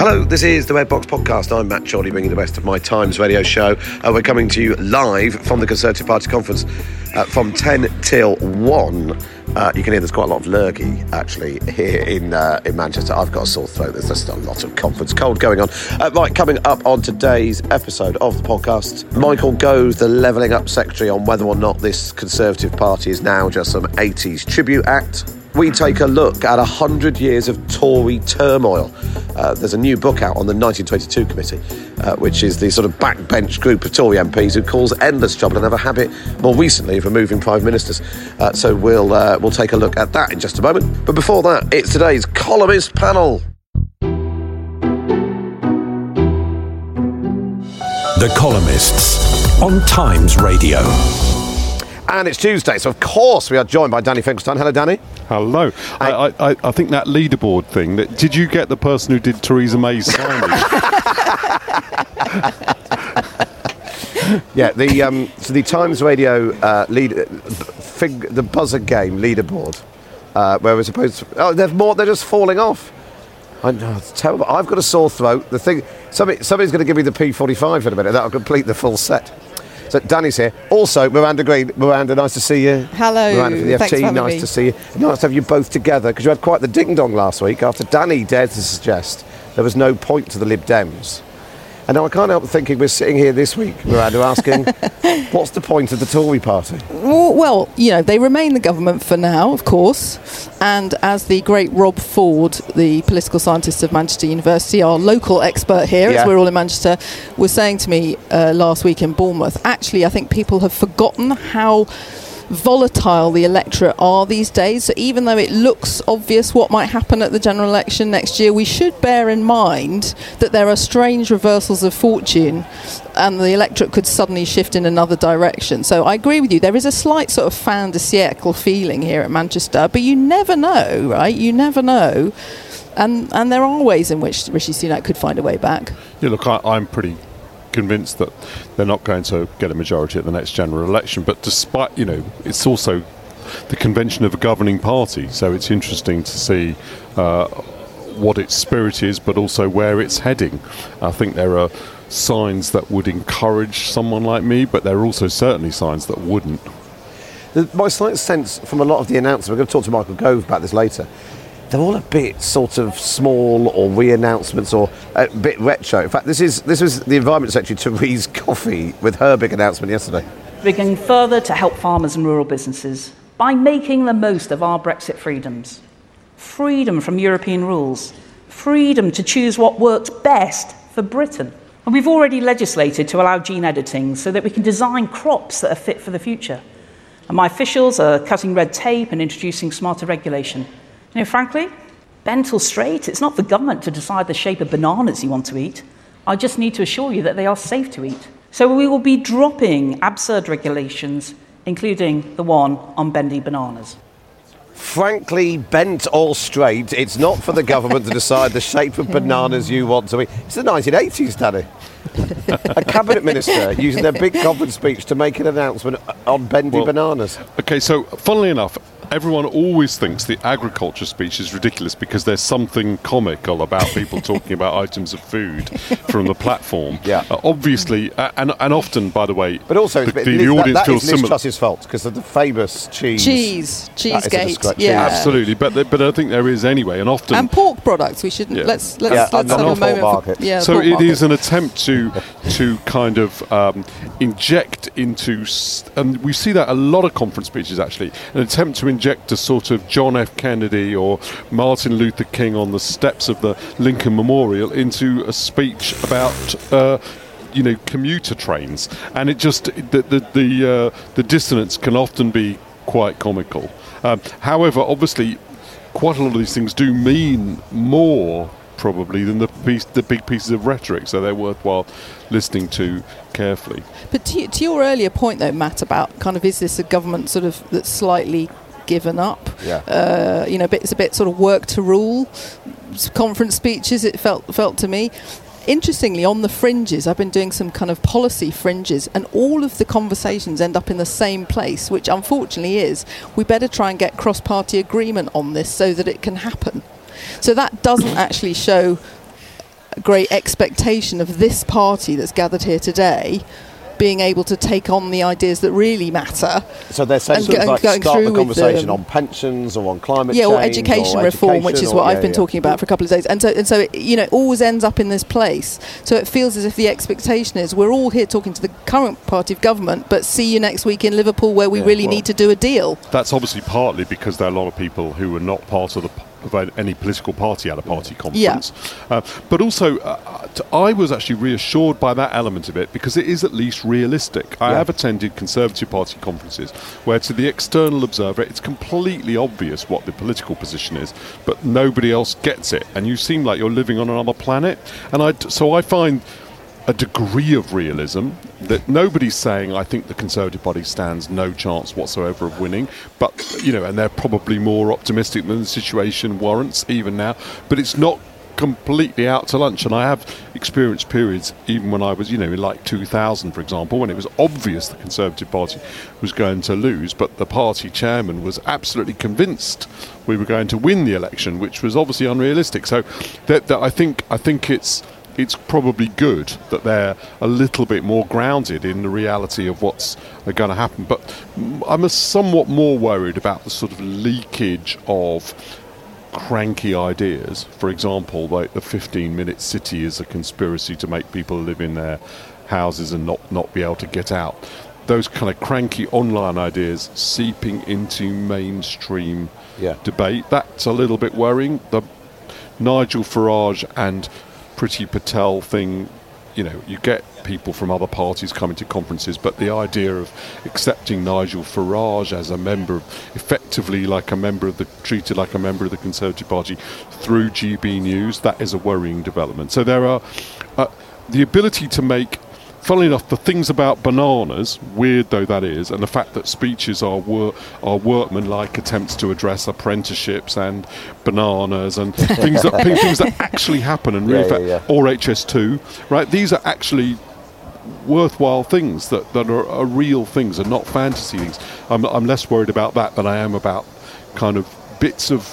Hello, this is the Red Box Podcast. I'm Matt Chorley, bringing the best of my Times radio show. Uh, we're coming to you live from the Conservative Party conference uh, from 10 till 1. Uh, you can hear there's quite a lot of lurgy actually here in uh, in Manchester. I've got a sore throat. There's just a lot of conference cold going on. Uh, right, coming up on today's episode of the podcast, Michael Gove, the Levelling Up Secretary, on whether or not this Conservative Party is now just some 80s tribute act we take a look at 100 years of Tory turmoil. Uh, there's a new book out on the 1922 committee, uh, which is the sort of backbench group of Tory MPs who cause endless trouble and have a habit more recently of removing prime ministers. Uh, so we'll, uh, we'll take a look at that in just a moment. But before that, it's today's columnist panel. The Columnists on Times Radio. And it's Tuesday, so of course we are joined by Danny Finkelstein. Hello, Danny. Hello. I, I, I think that leaderboard thing. That did you get the person who did Theresa May's signing? yeah, the um, so the Times Radio uh, lead, fig, the buzzer game leaderboard, uh, where we're supposed to. Oh, they're more. They're just falling off. I know it's terrible. I've got a sore throat. The thing, somebody, somebody's going to give me the P45 in a minute. That'll complete the full set. So Danny's here. Also, Miranda Green. Miranda, nice to see you. Hello. Miranda from the Thanks FT, nice me. to see you. Nice to have you both together because you had quite the ding dong last week after Danny dared to suggest there was no point to the Lib Dems. And now I can't help thinking we're sitting here this week, Miranda, asking, what's the point of the Tory party? Well, well, you know, they remain the government for now, of course. And as the great Rob Ford, the political scientist of Manchester University, our local expert here, Yeah. as we're all in Manchester, was saying to me uh, last week in Bournemouth, actually, I think people have forgotten how volatile the electorate are these days. So even though it looks obvious what might happen at the general election next year, we should bear in mind that there are strange reversals of fortune and the electorate could suddenly shift in another direction. So I agree with you. There is a slight sort of fin de siècle feeling here at Manchester, but you never know, right? You never know. And, and there are ways in which Rishi Sunak could find a way back. yeah, look, I, I'm pretty convinced that they're not going to get a majority at the next general election. But despite, you know, it's also the convention of a governing party, so it's interesting to see. Uh, what its spirit is, but also where it's heading. I think there are signs that would encourage someone like me, but there are also certainly signs that wouldn't. My slight sense from a lot of the announcements, we're going to talk to Michael Gove about this later, they're all a bit sort of small or re-announcements or a bit retro. In fact, this is this was the Environment Secretary Therese Coffey with her big announcement yesterday. We're going further to help farmers and rural businesses by making the most of our Brexit freedoms. Freedom from European rules, freedom to choose what works best for Britain. And we've already legislated to allow gene editing so that we can design crops that are fit for the future. And my officials are cutting red tape and introducing smarter regulation. You know, frankly, bent or straight, it's not for government to decide the shape of bananas you want to eat. I just need to assure you that they are safe to eat. So we will be dropping absurd regulations, including the one on bendy bananas. Frankly, bent or straight, it's not for the government to decide the shape of bananas you want to eat. It's the 1980s, Danny. a cabinet minister using their big conference speech to make an announcement on bendy Well, bananas. Okay, so funnily enough, everyone always thinks the agriculture speech is ridiculous because there's something comical about people talking about items of food from the platform. Yeah. Uh, obviously, uh, and, and often, by the way, But also, the, it's a bit- the, the that- audience that feels is Liz similar. Truss's fault because of the famous cheese. Cheese, That is a cheesegate, disgrace. yeah. Absolutely, but the- but I think there is anyway, and often and pork products. We shouldn't Yeah. let's let's Yeah, let's have the a moment. market. For, yeah, so pork it market. is an attempt to to kind of um, inject into, s- and we see that a lot of conference speeches actually, an attempt to inject a sort of John F. Kennedy or Martin Luther King on the steps of the Lincoln Memorial into a speech about. Uh, you know, commuter trains, and it just the the the, uh, the dissonance can often be quite comical. Um, however, obviously, quite a lot of these things do mean more probably than the piece, the big pieces of rhetoric, so they're worthwhile listening to carefully. But to, to your earlier point, though, Matt, about kind of is this a government sort of that's slightly given up? Yeah. Uh, you know, it's a bit sort of work to rule. Conference speeches, it felt felt to me. Interestingly, on the fringes, I've been doing some kind of policy fringes, and all of the conversations end up in the same place, which unfortunately is we better try and get cross party agreement on this so that it can happen. So that doesn't actually show great expectation of this party that's gathered here today being able to take on the ideas that really matter. So they're saying And sort go- like going start through the conversation on pensions or on climate change. yeah, change or education or reform, which education is or- what I've yeah, been yeah. talking about for a couple of days. And so, and so, it, you know, it always ends up in this place. So it feels as if the expectation is we're all here talking to the current party of government, but see you next week in Liverpool where we Yeah, really well- need to do a deal. That's obviously partly because there are a lot of people who are not part of the of any political party at a party conference. Uh, but also, uh, t- I was actually reassured by that element of it because it is at least realistic. I have attended Conservative Party conferences where, to the external observer, it's completely obvious what the political position is, but nobody else gets it, and you seem like you're living on another planet. And I, so I find a degree of realism that nobody's saying I think the Conservative Party stands no chance whatsoever of winning, but you know, and they're probably more optimistic than the situation warrants even now. But it's not completely out to lunch, and I have experienced periods even when I was, you know, in like 2000, for example, when it was obvious the Conservative Party was going to lose, but the party chairman was absolutely convinced we were going to win the election, which was obviously unrealistic. So, that, that I think I think it's it's probably good that they're a little bit more grounded in the reality of what's going to happen. But I'm a somewhat more worried about the sort of leakage of cranky ideas. For example, like the 15 minute city is a conspiracy to make people live in their houses and not, not be able to get out. Those kind of cranky online ideas seeping into mainstream Yeah. debate. That's a little bit worrying. The Nigel Farage and Priti Patel thing, you know, you get people from other parties coming to conferences, but the idea of accepting Nigel Farage as a member, effectively like a member of the, treated like a member of the Conservative Party through GB News, that is a worrying development. So there are uh, the ability to make funnily enough, the things about bananas, weird though that is, and the fact that speeches are wor- are workman-like attempts to address apprenticeships and bananas and things that things that actually happen and really Yeah, yeah, yeah. or HS2, right? These are actually worthwhile things that, that are, are real things and not fantasy things. I'm, I'm less worried about that than I am about kind of bits of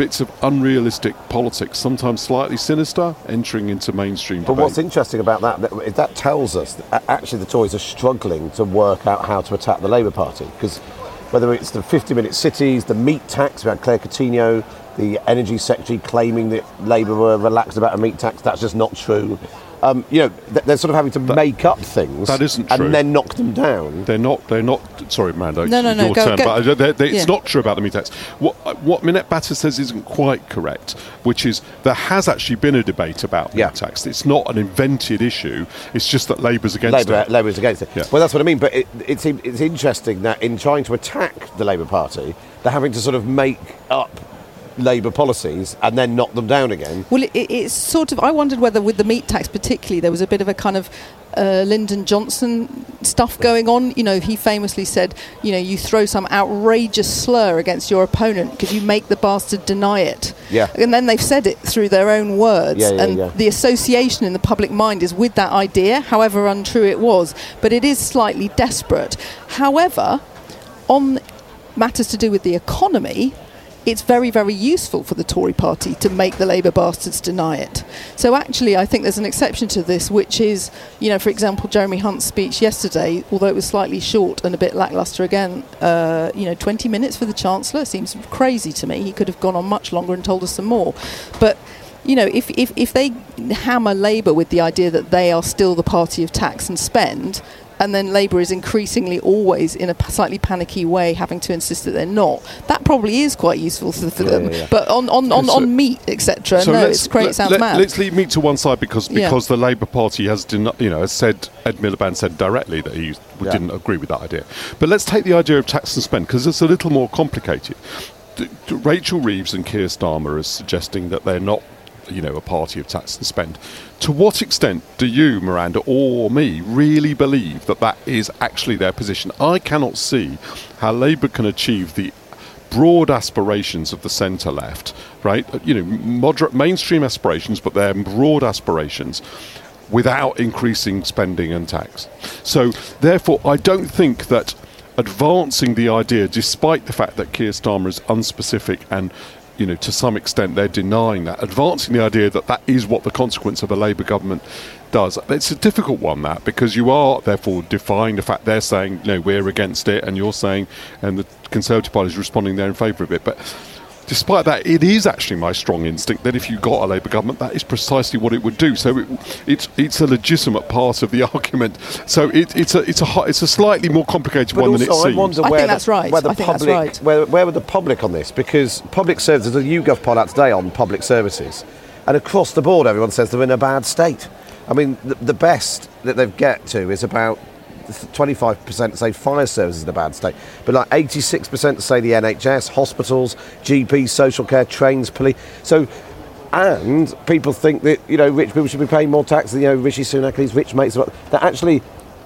bits of unrealistic politics, sometimes slightly sinister, entering into mainstream But debate. what's interesting about that, that is that tells us that uh, actually the Tories are struggling to work out how to attack the Labour Party. Because whether it's the 50 minute cities, the meat tax, we had Claire Coutinho, the Energy Secretary claiming that Labour were relaxed about a meat tax, that's just not true. Um, you know, th- they're sort of having to make up things that isn't and then knock them down. They're not. They're not. Sorry, Mando. No, no, it's no, Your go- turn. go- But they're- they're- Yeah. it's not true about the meat tax. What what Minette Batter says isn't quite correct, which is there has actually been a debate about Yeah. meat tax. It's not an invented issue. It's just that Labour's against Labour, it. Labour's against it. Yeah. Well, that's what I mean. But it, it's, it's interesting that in trying to attack the Labour Party, they're having to sort of make up Labour policies and then knock them down again. Well, it, it- it's sort of. I wondered whether with the meat tax, particularly, there was a bit of a kind of uh, Lyndon Johnson stuff going on. You know, he famously said, you know, you throw some outrageous slur against your opponent because you make the bastard deny it. Yeah. And then they've said it through their own words. Yeah, yeah, and yeah. the association in the public mind is with that idea, however untrue it was. But it is slightly desperate. However, on matters to do with the economy, it's very, very useful for the Tory party to make the Labour bastards deny it. So actually, I think there's an exception to this, which is, you know, for example, Jeremy Hunt's speech yesterday, although it was slightly short and a bit lacklustre again, uh, you know, 20 minutes for the Chancellor seems crazy to me. He could have gone on much longer and told us some more. But you know, if, if, if they hammer Labour with the idea that they are still the party of tax and spend, and then Labour is increasingly always in a slightly panicky way having to insist that they're not. That probably is quite useful for, for Yeah, them. yeah. But on, on, on, So- on meat, etc., So no, let's- it's great. let- it sounds let- mad. Let's leave meat to one side because because the Labour Party has den- you know has said Ed Miliband said directly that he didn't agree with that idea. But let's take the idea of tax and spend because it's a little more complicated. Rachel Reeves and Keir Starmer are suggesting that they're not you know a party of tax and spend. To what extent do you, Miranda, or me, really believe that that is actually their position? I cannot see how Labour can achieve the broad aspirations of the centre left, right? You know, moderate mainstream aspirations, but they're broad aspirations without increasing spending and tax. So, therefore, I don't think that advancing the idea, despite the fact that Keir Starmer is unspecific and you know, to some extent, they're denying that, advancing the idea that that is what the consequence of a Labour government does. It's a difficult one, that, because you are therefore defying the fact they're saying, no, we're against it, and you're saying, and the Conservative Party is responding they're in favour of it. But despite that, it is actually my strong instinct that if you got a Labour government, that is precisely what it would do. So it, it's it's a legitimate part of the argument. So it, it's a it's a it's a slightly more complicated But one than it also, I seems. wonder I where think the, that's right. Where the I think that's public, right. where, where were the public on this? Because public services, there's a YouGov poll out today on public services, and across the board, everyone says they're in a bad state. I mean, the, the best that they've get to is about 25% say fire services in a bad state, but like 86% say the NHS, hospitals, GPs, social care, trains, police. So, and people think that you know rich people should be paying more tax. You know, Rishi Sunak, these rich mates. That actually,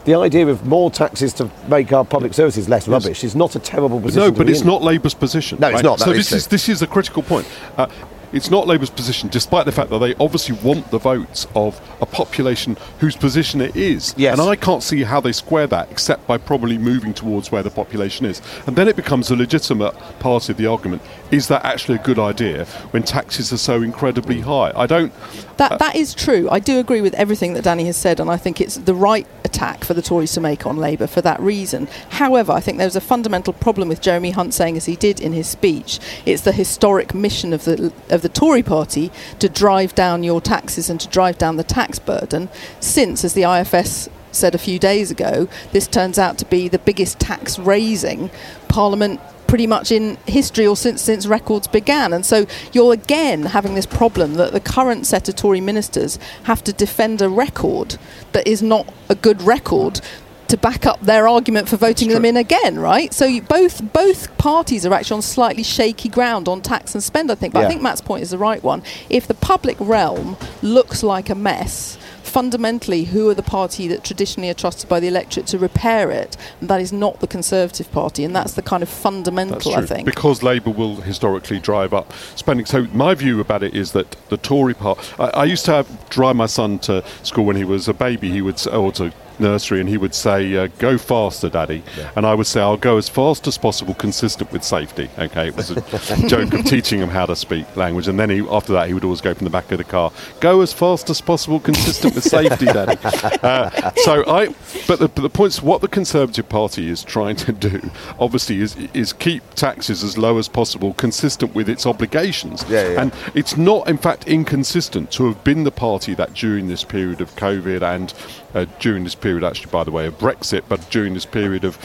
the idea of more taxes to make our public services less rubbish is not a terrible position. No, but it's in. not Labour's position. No, it's not, that So this true. is this is a critical point. Uh, it's not Labour's position, despite the fact that they obviously want the votes of a population whose position it is. Yes. And I can't see how they square that except by probably moving towards where the population is. And then it becomes a legitimate part of the argument. Is that actually a good idea when taxes are so incredibly high? I don't. That uh, that is true. I do agree with everything that Danny has said, and I think it's the right attack for the Tories to make on Labour for that reason. However, I think there's a fundamental problem with Jeremy Hunt saying, as he did in his speech, it's the historic mission of the of the Tory Party to drive down your taxes and to drive down the tax burden. Since, as the IFS said a few days ago, this turns out to be the biggest tax raising Parliament pretty much in history or since since records began. And so you're again having this problem that the current set of Tory ministers have to defend a record that is not a good record to back up their argument for voting them in again, right? So you, both both parties are actually on slightly shaky ground on tax and spend, I think. But Yeah. I think Matt's point is the right one. If the public realm looks like a mess, fundamentally, who are the party that traditionally are trusted by the electorate to repair it? And that is not the Conservative Party, and that's the kind of fundamental. I think. Because Labour will historically drive up spending. So my view about it is that the Tory part. I, I used to have, drive my son to school when he was a baby. He would or to nursery, and he would say, uh, "Go faster, Daddy," and I would say, "I'll go as fast as possible, consistent with safety." Okay, it was a joke of teaching him how to speak language, and then he, after that, he would always go from the back of the car, "Go as fast as possible, consistent with safety, Daddy." Uh, so I, but the, but the points, what the Conservative Party is trying to do, obviously, is is keep taxes as low as possible, consistent with its obligations. Yeah, yeah. And it's not, in fact, inconsistent to have been the party that during this period of COVID and uh, during this period, actually, by the way, of Brexit, but during this period of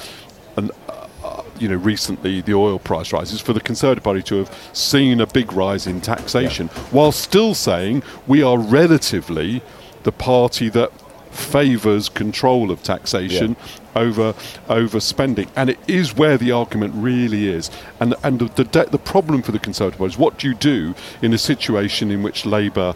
an, uh, you know, recently the oil price rises for the Conservative Party to have seen a big rise in taxation, while still saying we are relatively the party that favours control of taxation over over spending, and it is where the argument really is. And and the the, de- the problem for the Conservative Party is what do you do in a situation in which Labour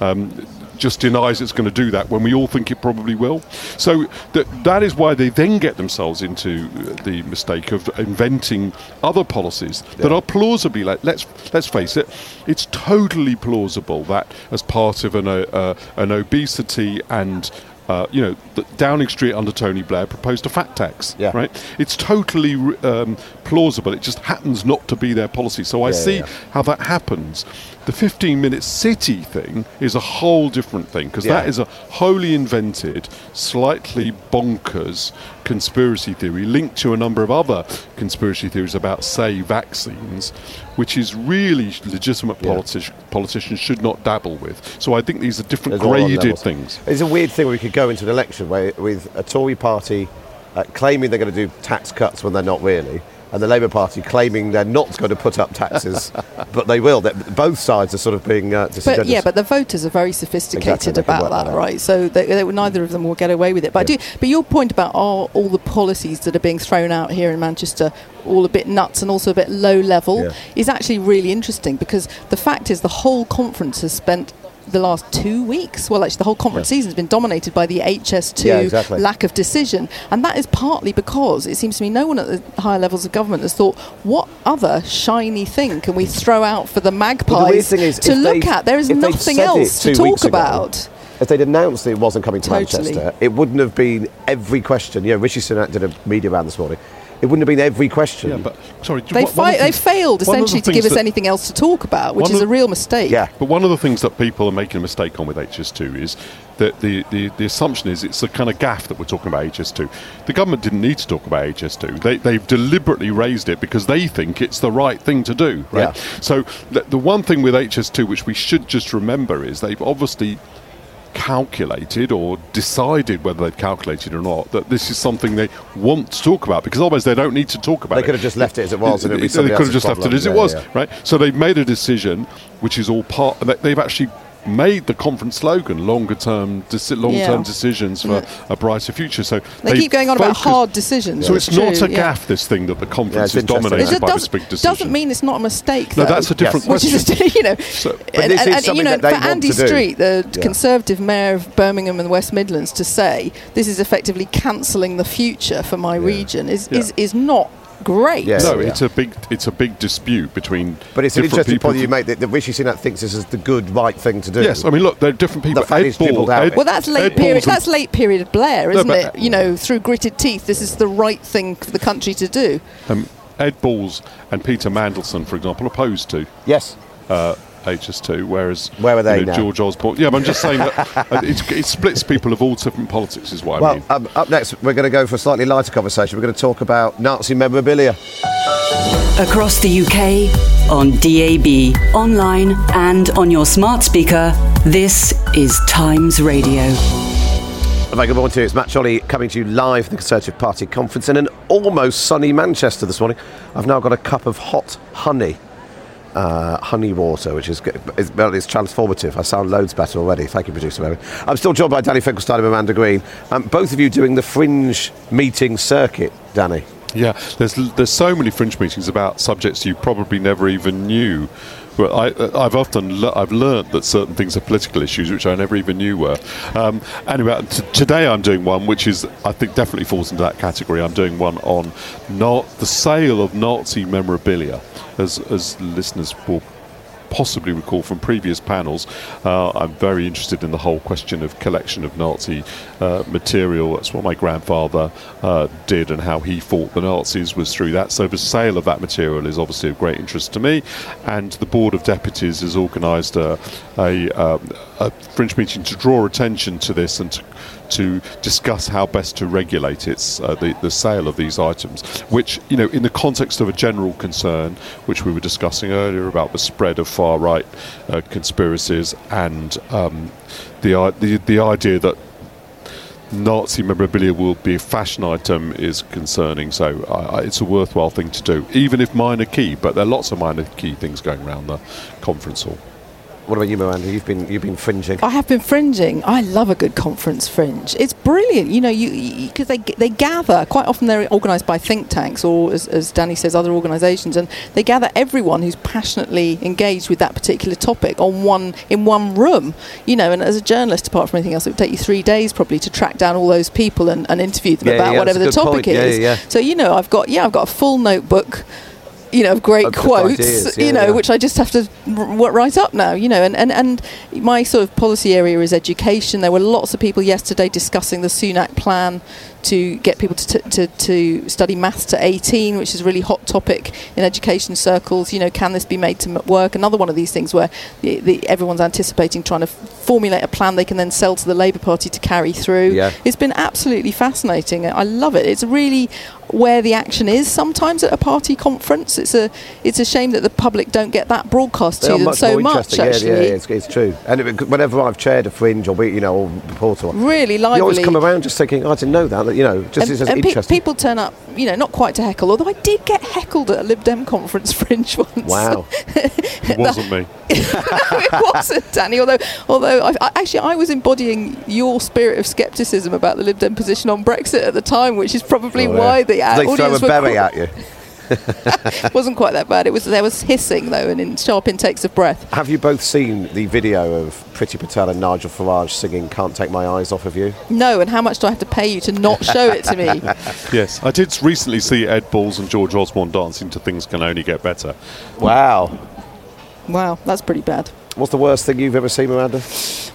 um, just denies it's going to do that when we all think it probably will. So that that is why they then get themselves into the mistake of inventing other policies that are plausibly. Like, let's let's face it, it's totally plausible that as part of an uh, uh, an obesity and Uh, you know, Downing Street under Tony Blair proposed a fat tax. Yeah. Right. It's totally um, plausible. It just happens not to be their policy. So I Yeah, see how that happens. The 15 minute city thing is a whole different thing because Yeah. that is a wholly invented, slightly bonkers conspiracy theory linked to a number of other conspiracy theories about, say, vaccines, which is really legitimate Yeah. politi- politicians should not dabble with. So I think these are different There's graded things. It's a weird thing where we could go into an election where, with a Tory party uh, claiming they're going to do tax cuts when they're not really, and the Labour Party claiming they're not going to put up taxes, but they will. That both sides are sort of being uh, But yeah, but the voters are very sophisticated Exactly, about that, that right? So they, they, neither of them will get away with it. But I Yeah. do. But your point about are all the policies that are being thrown out here in Manchester all a bit nuts and also a bit low level Yeah. is actually really interesting because the fact is the whole conference has spent the last two weeks. Well, actually, the whole conference season has been dominated by the HS2 Yeah, exactly. lack of decision, and that is partly because it seems to me no one at the higher levels of government has thought, what other shiny thing can we throw out for the magpies But the is, to look at? There is nothing else to talk ago, about. If they'd announced that it wasn't coming to Totally. Manchester, it wouldn't have been every question. You know, Rishi Sunak did a media round this morning. It wouldn't have been every question. Yeah, but sorry, They, one- one of fi- the they things- failed one of the essentially to give us anything else to talk about, which is a real mistake. Yeah. But one of the things that people are making a mistake on with HS2 is that the, the, the assumption is it's a kind of gaffe that we're talking about HS2. The government didn't need to talk about HS2. They, they've deliberately raised it because they think it's the right thing to do. Right. Yeah. So the, the one thing with HS2 which we should just remember is they've obviously calculated or decided whether they've calculated or not that this is something they want to talk about because otherwise they don't need to talk about They it. They could have just left it as it was and it'd be They could have just left it problem. as it was, yeah. right? So they've made a decision, which is all part. They've actually made the conference slogan "longer term, deci- long term Yeah. decisions for a brighter future." So They keep going on about hard decisions. So it's It's not true, a yeah. gaffe. This thing that the conference it's is interesting. dominated by does, this big decision. doesn't mean it's not a mistake. No, though. that's a different Which is, you know, So- and, is and- and, you know, for Andy. Street, the Yeah. Conservative mayor of Birmingham and the West Midlands, to say this is effectively cancelling the future for my region is, Yeah. is is not great. Yeah. No, it's a big it's a big dispute between. But it's an interesting people. point that you make that, that Rishi Sunak thinks this is the good, right thing to do. Yes, I mean, look, there are different people. The Ed it's Ball- out. Ed- Well, that's late Ed period. That's late period Blair, isn't but- it? You know, through gritted teeth, this is the right thing for the country to do. um, Ed Balls and Peter Mandelson, for example, opposed to Yes. uh, HS2, whereas Where are they you know, now? George Osborne. Yeah, but I'm just saying that uh, it, it splits people of all different politics, is what I Well, mean. um, up next, we're going to go for a slightly lighter conversation. We're going to talk about Nazi memorabilia. Across the UK, on DAB, online, and on your smart speaker, this is Times Radio. A very good morning to you. It's Matt Chorley coming to you live from the Conservative Party conference in an almost sunny Manchester this morning. I've now got a cup of hot honey. Uh, honey water, which is, good. is well, it's transformative. I sound loads better already. Thank you, producer. Mary. I'm still joined by Danny Finkelstein and Miranda Green. Um, both of you doing the fringe meeting circuit, Danny. Yeah, there's there's so many fringe meetings about subjects you probably never even knew. Well, I, uh, I've often le- I've learnt that certain things are political issues which I never even knew were. Um, anyway, t- today I'm doing one which is I think definitely falls into that category. I'm doing one on not the sale of Nazi memorabilia, as as listeners will possibly recall from previous panels, uh, I'm very interested in the whole question of collection of Nazi uh, material. That's what my grandfather uh, did, and how he fought the Nazis was through that. So the sale of that material is obviously of great interest to me. And the Board of Deputies has organised a, a, um, a fringe meeting to draw attention to this and to to discuss how best to regulate its uh, the, the sale of these items, which you know in the context of a general concern, which we were discussing earlier about the spread of far right uh, conspiracies and um, the, the the idea that Nazi memorabilia will be a fashion item is concerning. So it's a worthwhile thing to do, even if minor key. But there are lots of minor key things going around the conference hall. What about you, Miranda? You've been you've been fringing. I have been fringing. I love a good conference fringe. It's brilliant. You know, you because they they gather quite often. They're organised by think tanks or, as, as Danny says, other organisations, and they gather everyone who's passionately engaged with that particular topic on one in one room. You know, and as a journalist, apart from anything else, it would take you three days probably to track down all those people and, and interview them Yeah, about yeah, whatever the that's a good topic point. Is. yeah. So you know, I've got yeah, I've got a full notebook you know, great quotes, ideas, yeah, you know, yeah. which I just have to r- write up now, you know, and, and, and my sort of policy area is education. There were lots of people yesterday discussing the Sunak plan to get people to, t- to, to study maths to 18, which is a really hot topic in education circles. You know, can this be made to work? Another one of these things where the, the, everyone's anticipating trying to f- formulate a plan they can then sell to the Labour Party to carry through. Yeah. It's been absolutely fascinating. I love it. It's really where the action is sometimes at a party conference. It's a it's a shame that the public don't get that broadcast They to them much so much. interesting. Actually, Yeah, yeah, it's, it's true. And it, whenever I've chaired a fringe or be, you know, or reporter, really lively. you always come around just thinking, "Oh, I didn't know that. That you know, just and, it's just and pe- people turn up, you know, not quite to heckle. Although I did get heckled at a Lib Dem conference fringe once. wow. It wasn't me. it wasn't, Danny. Although, although I, I, actually I was embodying your spirit of scepticism about the Lib Dem position on Brexit at the time, which is probably Oh, yeah. why the uh, they throw audience a were berry at you. wasn't quite that bad. It was there was hissing though, and in sharp intakes of breath. Have you both seen the video of Priti Patel and Nigel Farage singing "Can't Take My Eyes Off of You"? No, and how much do I have to pay you to not show it to me? Yes, I did recently see Ed Balls and George Osborne dancing to "Things Can Only Get Better." Wow. wow, that's pretty bad. What's the worst thing you've ever seen, Miranda?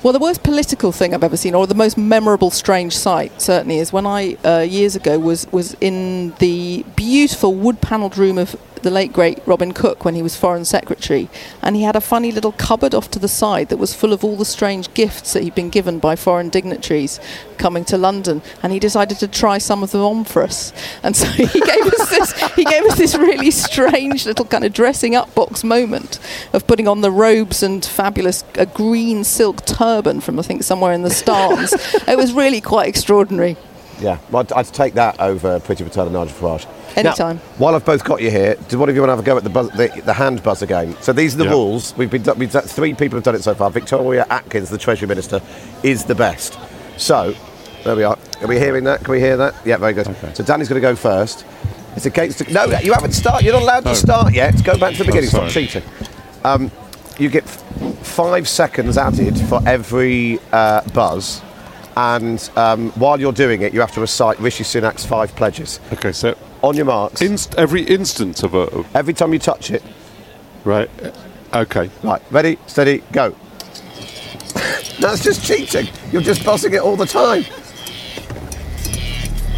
Well, the worst political thing I've ever seen, or the most memorable strange sight, certainly, is when I uh, years ago was was in the beautiful wood-panelled room of the late great Robin Cook when he was Foreign Secretary, and he had a funny little cupboard off to the side that was full of all the strange gifts that he'd been given by foreign dignitaries coming to London, and he decided to try some of them on for us, and so he gave us this he gave us this really strange little kind of dressing up box moment of putting on the robes and fabulous a green silk turban from I think somewhere in the stars. it was really quite extraordinary. Yeah, I'd, I'd take that over Priti Patel and Nigel Farage. Now, Anytime. while I've both got you here, do one of you want to have a go at the, buzz, the, the hand buzzer game? So these are the Yeah. rules. We've been we've done, three people have done it so far. Victoria Atkins, the Treasury Minister, is the best. So there we are. Are we hearing that? Can we hear that? Yeah, very good. Okay. So Danny's going to go first. It's against. No, you haven't started. You're not allowed Oh. to start yet. Go back to the beginning. Stop cheating. Um, you get f- five seconds added for every uh, buzz. And um, while you're doing it, you have to recite Rishi Sunak's five pledges. Okay, so On your marks. inst- every instant of a Every time you touch it. right. Okay. Right, ready, steady, go. That's just cheating. You're just bossing it all the time.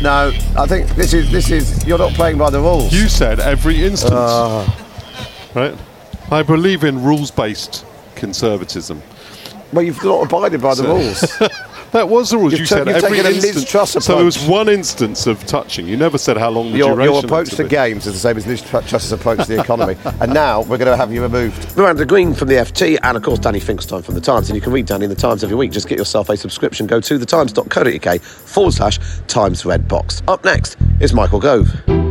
No, I think this is this is you're not playing by the rules. You said every instant. Ah. right. I believe in rules-based conservatism. well, you've not abided by the So- rules. That was the rules. You've you ta- said you've every taken a Liz. Truss so there was one instance of touching. You never said how long the your, duration. your approach to to be. games is the same as Liz Tr- Truss's approach to the economy. and now we're going to have you removed. Miranda Green from the FT, and of course Danny Finkelstein from the Times. And you can read Danny in the Times every week. Just get yourself a subscription. Go to thetimes.co.uk forward slash Times Red Box. Up next is Michael Gove.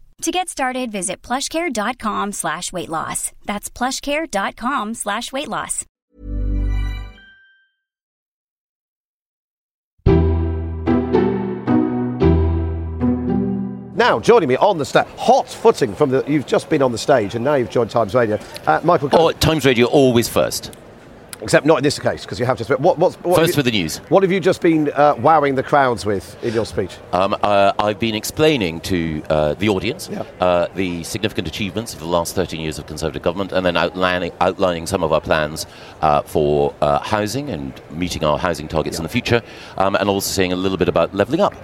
To get started, visit plushcare.com slash weight loss. That's plushcare.com slash weight loss. now, joining me on the stage, hot footing from the. You've just been on the stage and now you've joined Times Radio. Uh, Michael. Oh, Times Radio always first. Except not in this case, because you have to. What, what's, what First you, for the news. What have you just been uh, wowing the crowds with in your speech? Um, uh, I've been explaining to uh, the audience Yeah. uh, the significant achievements of the last 13 years of Conservative government and then outlining, outlining some of our plans uh, for uh, housing and meeting our housing targets in the future, um, and also saying a little bit about levelling up.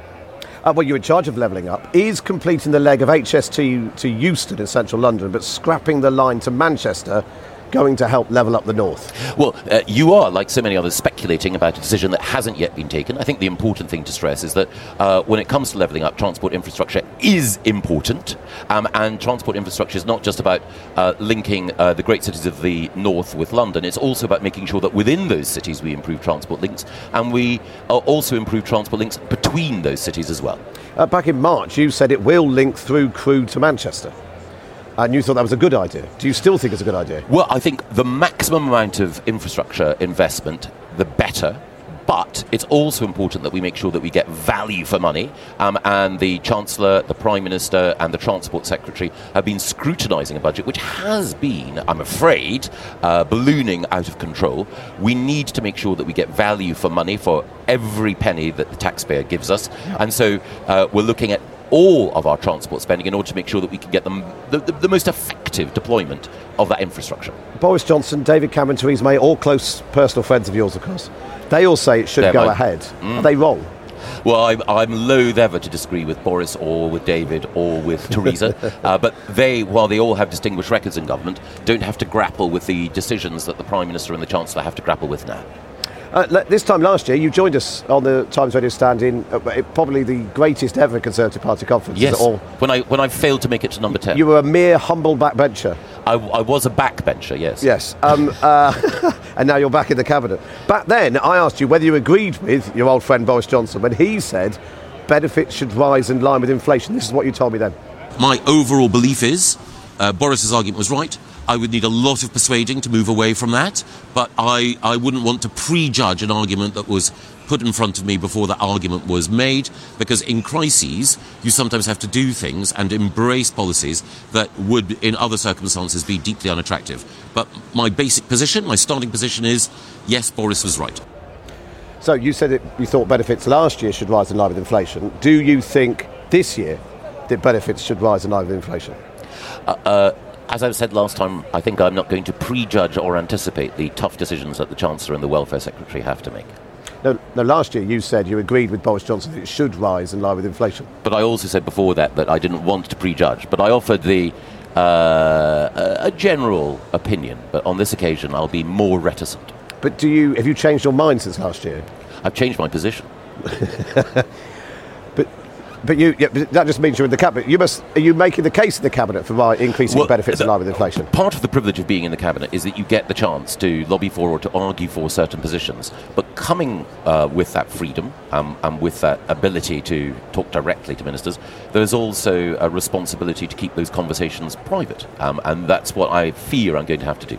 Uh, well, you're in charge of levelling up. Is completing the leg of HS2 to Euston in central London, but scrapping the line to Manchester going to help level up the north? Well, uh, you are, like so many others, speculating about a decision that hasn't yet been taken. I think the important thing to stress is that uh, when it comes to levelling up, transport infrastructure is important. Um, and transport infrastructure is not just about uh, linking uh, the great cities of the north with London, it's also about making sure that within those cities we improve transport links and we uh, also improve transport links between those cities as well. Uh, back in March, you said it will link through Crewe to Manchester. And you thought that was a good idea. Do you still think it's a good idea? Well, I think the maximum amount of infrastructure investment, the better. But it's also important that we make sure that we get value for money. Um, and the Chancellor, the Prime Minister, and the Transport Secretary have been scrutinising a budget which has been, I'm afraid, uh, ballooning out of control. We need to make sure that we get value for money for every penny that the taxpayer gives us. And so uh, we're looking at all of our transport spending in order to make sure that we can get the, the, the most effective deployment of that infrastructure. Boris Johnson, David Cameron, Theresa May, all close personal friends of yours, of course. They all say it should They're go mine. ahead. Mm. Are they wrong? Well, I'm, I'm loath ever to disagree with Boris or with David or with Theresa, uh, but they, while they all have distinguished records in government, don't have to grapple with the decisions that the Prime Minister and the Chancellor have to grapple with now. Uh, this time last year, you joined us on the Times Radio stand in uh, probably the greatest ever Conservative Party conference. is Yes, all? when I when I failed to make it to number ten, You were a mere humble backbencher. I, I was a backbencher. Yes. Yes. Um, uh, and now you're back in the cabinet. Back then, I asked you whether you agreed with your old friend Boris Johnson when he said benefits should rise in line with inflation. This is what you told me then. My overall belief is uh, Boris's argument was right. I would need a lot of persuading to move away from that, but I, I wouldn't want to prejudge an argument that was put in front of me before that argument was made, because in crises, you sometimes have to do things and embrace policies that would, in other circumstances, be deeply unattractive. But my basic position, my starting position is yes, Boris was right. So you said that you thought benefits last year should rise in line with inflation. Do you think this year that benefits should rise in line with inflation? Uh, uh, as I've said last time, I think I'm not going to prejudge or anticipate the tough decisions that the Chancellor and the Welfare Secretary have to make. No, no, last year you said you agreed with Boris Johnson that it should rise in line with inflation. But I also said before that that I didn't want to prejudge. But I offered the uh, a a general opinion. But on this occasion, I'll be more reticent. But do you have you changed your mind since last year? I've changed my position. But you yeah, that just means you're in the cabinet. You must are you making the case in the cabinet for ri- increasing Well, benefits in line with inflation? Part of the privilege of being in the cabinet is that you get the chance to lobby for or to argue for certain positions. But coming uh, with that freedom um, and with that ability to talk directly to ministers, there's also a responsibility to keep those conversations private, um, and that's what I fear I'm going to have to do.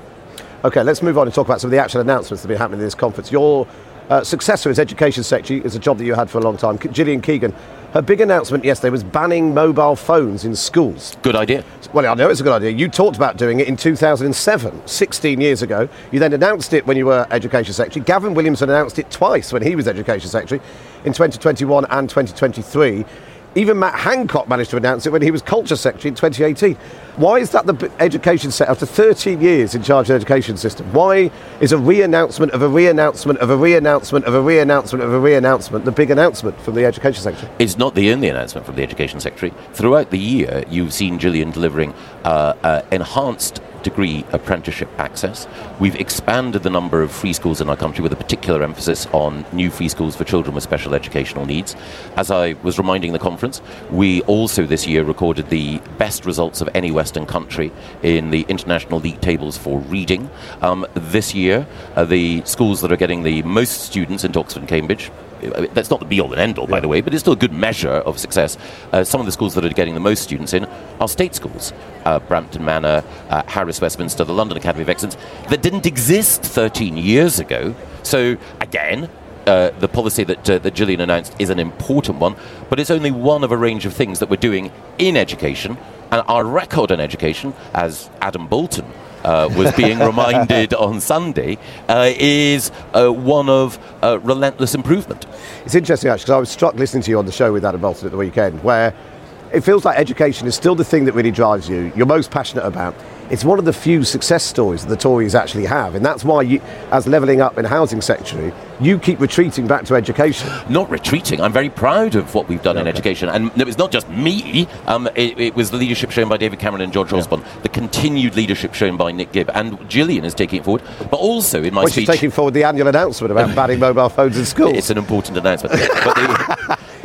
Okay, let's move on and talk about some of the actual announcements that have been happening in this conference. Your uh, successor as Education Secretary is a job that you had for a long time, Gillian Keegan. Her big announcement yesterday was banning mobile phones in schools. Good idea. Well, I know it's a good idea. You talked about doing it in 2007, 16 years ago. You then announced it when you were Education Secretary. Gavin Williamson announced it twice when he was Education Secretary in 2021 and 2023. Even Matt Hancock managed to announce it when he was Culture Secretary in 2018. Why is that the education sector, after 13 years in charge of the education system, why is a re-announcement of a re-announcement of a re-announcement of a re-announcement of a re-announcement the big announcement from the education sector? It's not the only announcement from the Education Secretary. Throughout the year, you've seen Gillian delivering uh, uh, enhanced degree apprenticeship access. We've expanded the number of free schools in our country with a particular emphasis on new free schools for children with special educational needs. As I was reminding the conference, we also this year recorded the best results of any Western country in the international league tables for reading. Um, this year, uh, the schools that are getting the most students into Oxford and Cambridge that's not the be all and end all, by the way, but it's still a good measure of success. Uh, some of the schools that are getting the most students in are state schools uh, Brampton Manor, uh, Harris Westminster, the London Academy of Excellence, that didn't exist 13 years ago. So, again, uh, the policy that, uh, that Gillian announced is an important one, but it's only one of a range of things that we're doing in education. And our record in education, as Adam Boulton uh, was being reminded on Sunday, uh, is uh, one of uh, relentless improvement. It's interesting, actually, because I was struck listening to you on the show with Adam Boulton at the weekend, where it feels like education is still the thing that really drives you, you're most passionate about. It's one of the few success stories that the Tories actually have, and that's why, you, as levelling up in the housing secretary, you keep retreating back to education. Not retreating. I'm very proud of what we've done in education, and it was not just me. Um, it, it, was the leadership shown by David Cameron and George yeah. Osborne, the continued leadership shown by Nick Gibb, and Gillian is taking it forward. But also in my well, speech, she's taking forward the annual announcement about banning mobile phones in schools. It's an important announcement.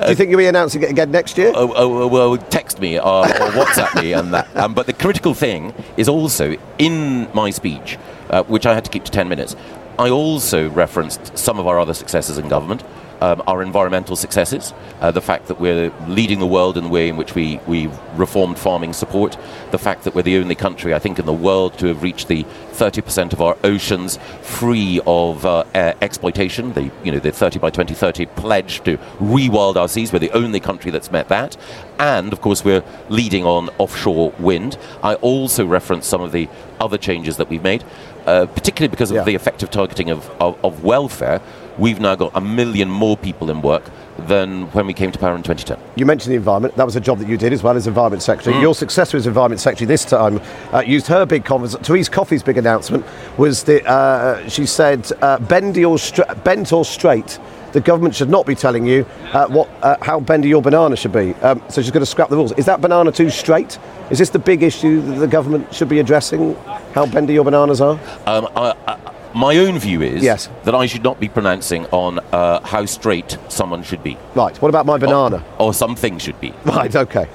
Do you think you'll be announcing it again next year? Oh, oh, oh well, text me or, or WhatsApp me and that. Um, but the critical thing is also in my speech, uh, which I had to keep to 10 minutes, I also referenced some of our other successes in government um, our environmental successes, uh, the fact that we're leading the world in the way in which we, we reformed farming support, the fact that we're the only country, I think, in the world to have reached the 30% of our oceans free of uh, exploitation, the, you know, the 30 by 2030 pledge to rewild our seas. We're the only country that's met that. And, of course, we're leading on offshore wind. I also referenced some of the other changes that we've made, uh, particularly because of yeah. the effective targeting of, of, of welfare we've now got a million more people in work than when we came to power in 2010. You mentioned the environment. That was a job that you did as well as Environment Secretary. Mm. Your successor as Environment Secretary this time uh, used her big conference. Therese Coffey's big announcement was that uh, she said, uh, bendy or stra- bent or straight, the government should not be telling you uh, what, uh, how bendy your banana should be. Um, so she's going to scrap the rules. Is that banana too straight? Is this the big issue that the government should be addressing? How bendy your bananas are? Um, I, I, my own view is yes. that I should not be pronouncing on uh, how straight someone should be. Right. What about my banana? Or, or some things should be. Right. Okay.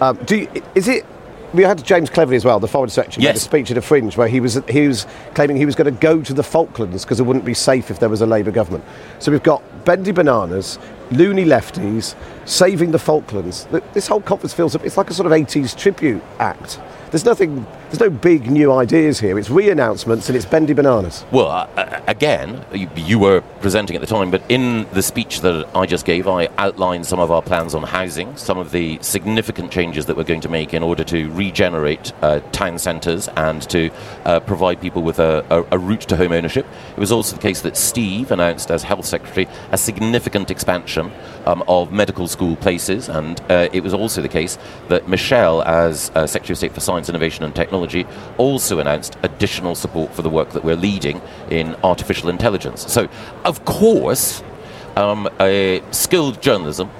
Um, do you, is it? We had James Cleverly as well, the foreign secretary, yes. made a speech at a fringe where he was he was claiming he was going to go to the Falklands because it wouldn't be safe if there was a Labour government. So we've got bendy bananas, loony lefties, saving the Falklands. This whole conference feels it's like a sort of 80s tribute act. There's nothing, there's no big new ideas here. It's re-announcements and it's bendy bananas. Well, uh, uh, again, you, you, were presenting at the time, but in the speech that I just gave, I outlined some of our plans on housing, some of the significant changes that we're going to make in order to regenerate uh, town centres and to uh, provide people with a, a, a, route to home ownership. It was also the case that Steve announced as Health Secretary a significant expansion um, of medical school places, and uh, it was also the case that Michelle, as uh, Secretary of State for Science, Science, Innovation and Technology also announced additional support for the work that we're leading in artificial intelligence. So, of course, um, a skilled journalism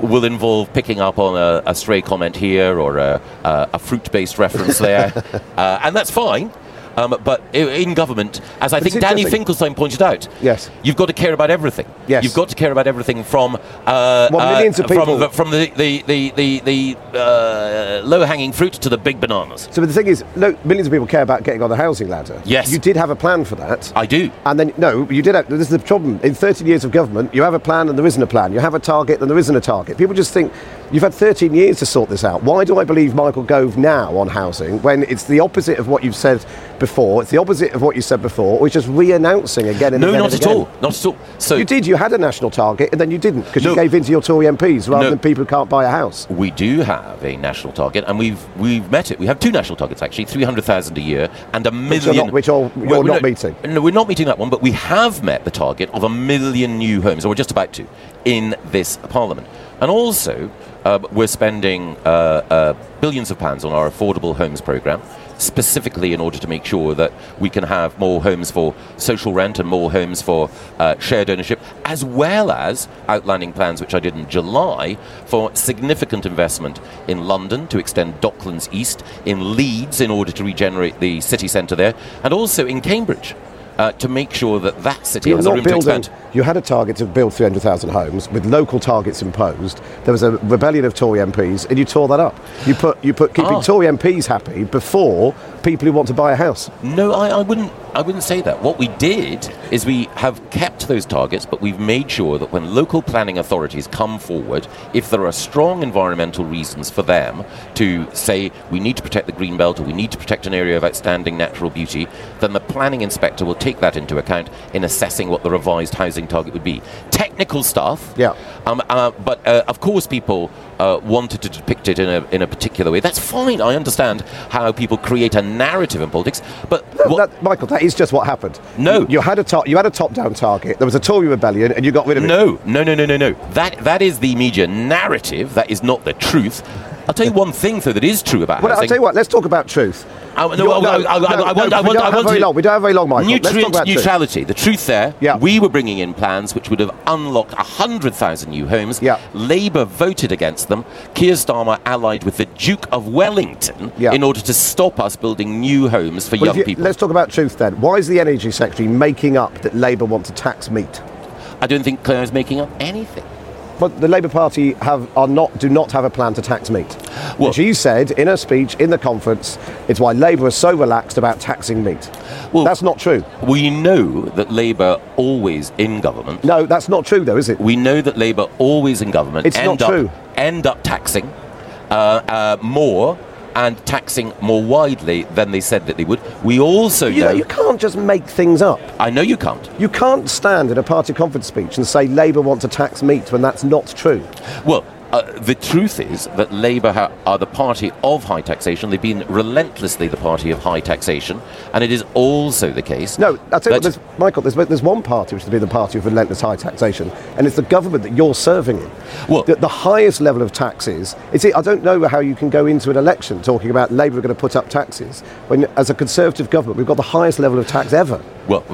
will involve picking up on a, a stray comment here or a, a, a fruit-based reference there, uh, and that's fine. Um, but in government, as I but think Danny Finkelstein pointed out, yes, you've got to care about everything. Yes. you've got to care about everything from uh, well, millions of people from, from the the the the, the uh, low hanging fruit to the big bananas. So the thing is, no, millions of people care about getting on the housing ladder. Yes, you did have a plan for that. I do. And then no, you did. Have, this is the problem. In 13 years of government, you have a plan and there isn't a plan. You have a target and there isn't a target. People just think you've had 13 years to sort this out. Why do I believe Michael Gove now on housing when it's the opposite of what you've said before? It's the opposite of what you said before, or just re-announcing again and no, again No, not at all. Not at all. So you did. You had a national target, and then you didn't because no, you gave in to your Tory MPs rather no, than people who can't buy a house. We do have a national target, and we've we've met it. We have two national targets actually: three hundred thousand a year and a million. Which are not, which are, you're not meeting. No, we're not meeting that one, but we have met the target of a million new homes, or we're just about to, in this Parliament. And also, uh, we're spending uh, uh, billions of pounds on our affordable homes programme specifically in order to make sure that we can have more homes for social rent and more homes for uh, shared ownership, as well as outlining plans, which I did in July, for significant investment in London to extend Docklands East, in Leeds in order to regenerate the city centre there, and also in Cambridge uh, to make sure that that city You're has a room building, to expand. You had a target to build 300,000 homes with local targets imposed. There was a rebellion of Tory MPs, and you tore that up. You put you put keeping ah. Tory MPs happy before people who want to buy a house. No, I, I wouldn't I wouldn't say that. What we did is we have kept those targets, but we've made sure that when local planning authorities come forward, if there are strong environmental reasons for them to say we need to protect the green belt or we need to protect an area of outstanding natural beauty, then the planning inspector will take that into account in assessing what the revised housing target would be. Technical stuff. Yeah. Um, uh, but uh, of course, people uh, wanted to depict it in a, in a particular way. That's fine. I understand how people create a narrative in politics. But No, that, Michael, that is just what happened. No. You, had a top, you had a top-down target. There was a Tory rebellion, and you got rid of it. No, no, no, no, no, no. That that is the media narrative. That is not the truth. I'll tell you one thing, though, that is true about Well, I'll tell you what. Let's talk about truth. Uh, no, You're- no, I- want- we don't have very long. We don't have very long, Michael. Let's talk Nutrient about truth. neutrality. The truth there, Yeah. we were bringing in plans which would have unlocked 100,000 new homes. Yeah. Labour voted against them. Keir Starmer allied with the Duke of Wellington Yeah. in order to stop us building new homes for Well, young you- people. Let's talk about truth then. Why is the Energy Secretary making up that Labour want to tax meat? I don't think Claire is making up anything. But the Labour Party have are not do not have a plan to tax meat. Well- And she said in her speech in the conference, it's why Labour is so relaxed about taxing meat. Well- that's not true. We know that Labour always in government. No, that's not true though, is it? We know that Labour always in government It's end not up true. end up taxing uh, uh, more and taxing more widely than they said that they would. We also You know, know, you can't just make things up. I know you can't. You can't stand in a party conference speech and say Labour want to tax meat when that's not true. Well, uh, the truth is that Labour ha- are the party of high taxation. They've been relentlessly the party of high taxation, and it is also the case. No, I'll tell you what, there's, Michael, there's, there's one party which has been the party of relentless high taxation, and it's the government that you're serving in. Well- the, the highest level of taxes, it, I don't know how you can go into an election talking about Labour are going to put up taxes, when as a Conservative government, we've got the highest level of tax ever. Well,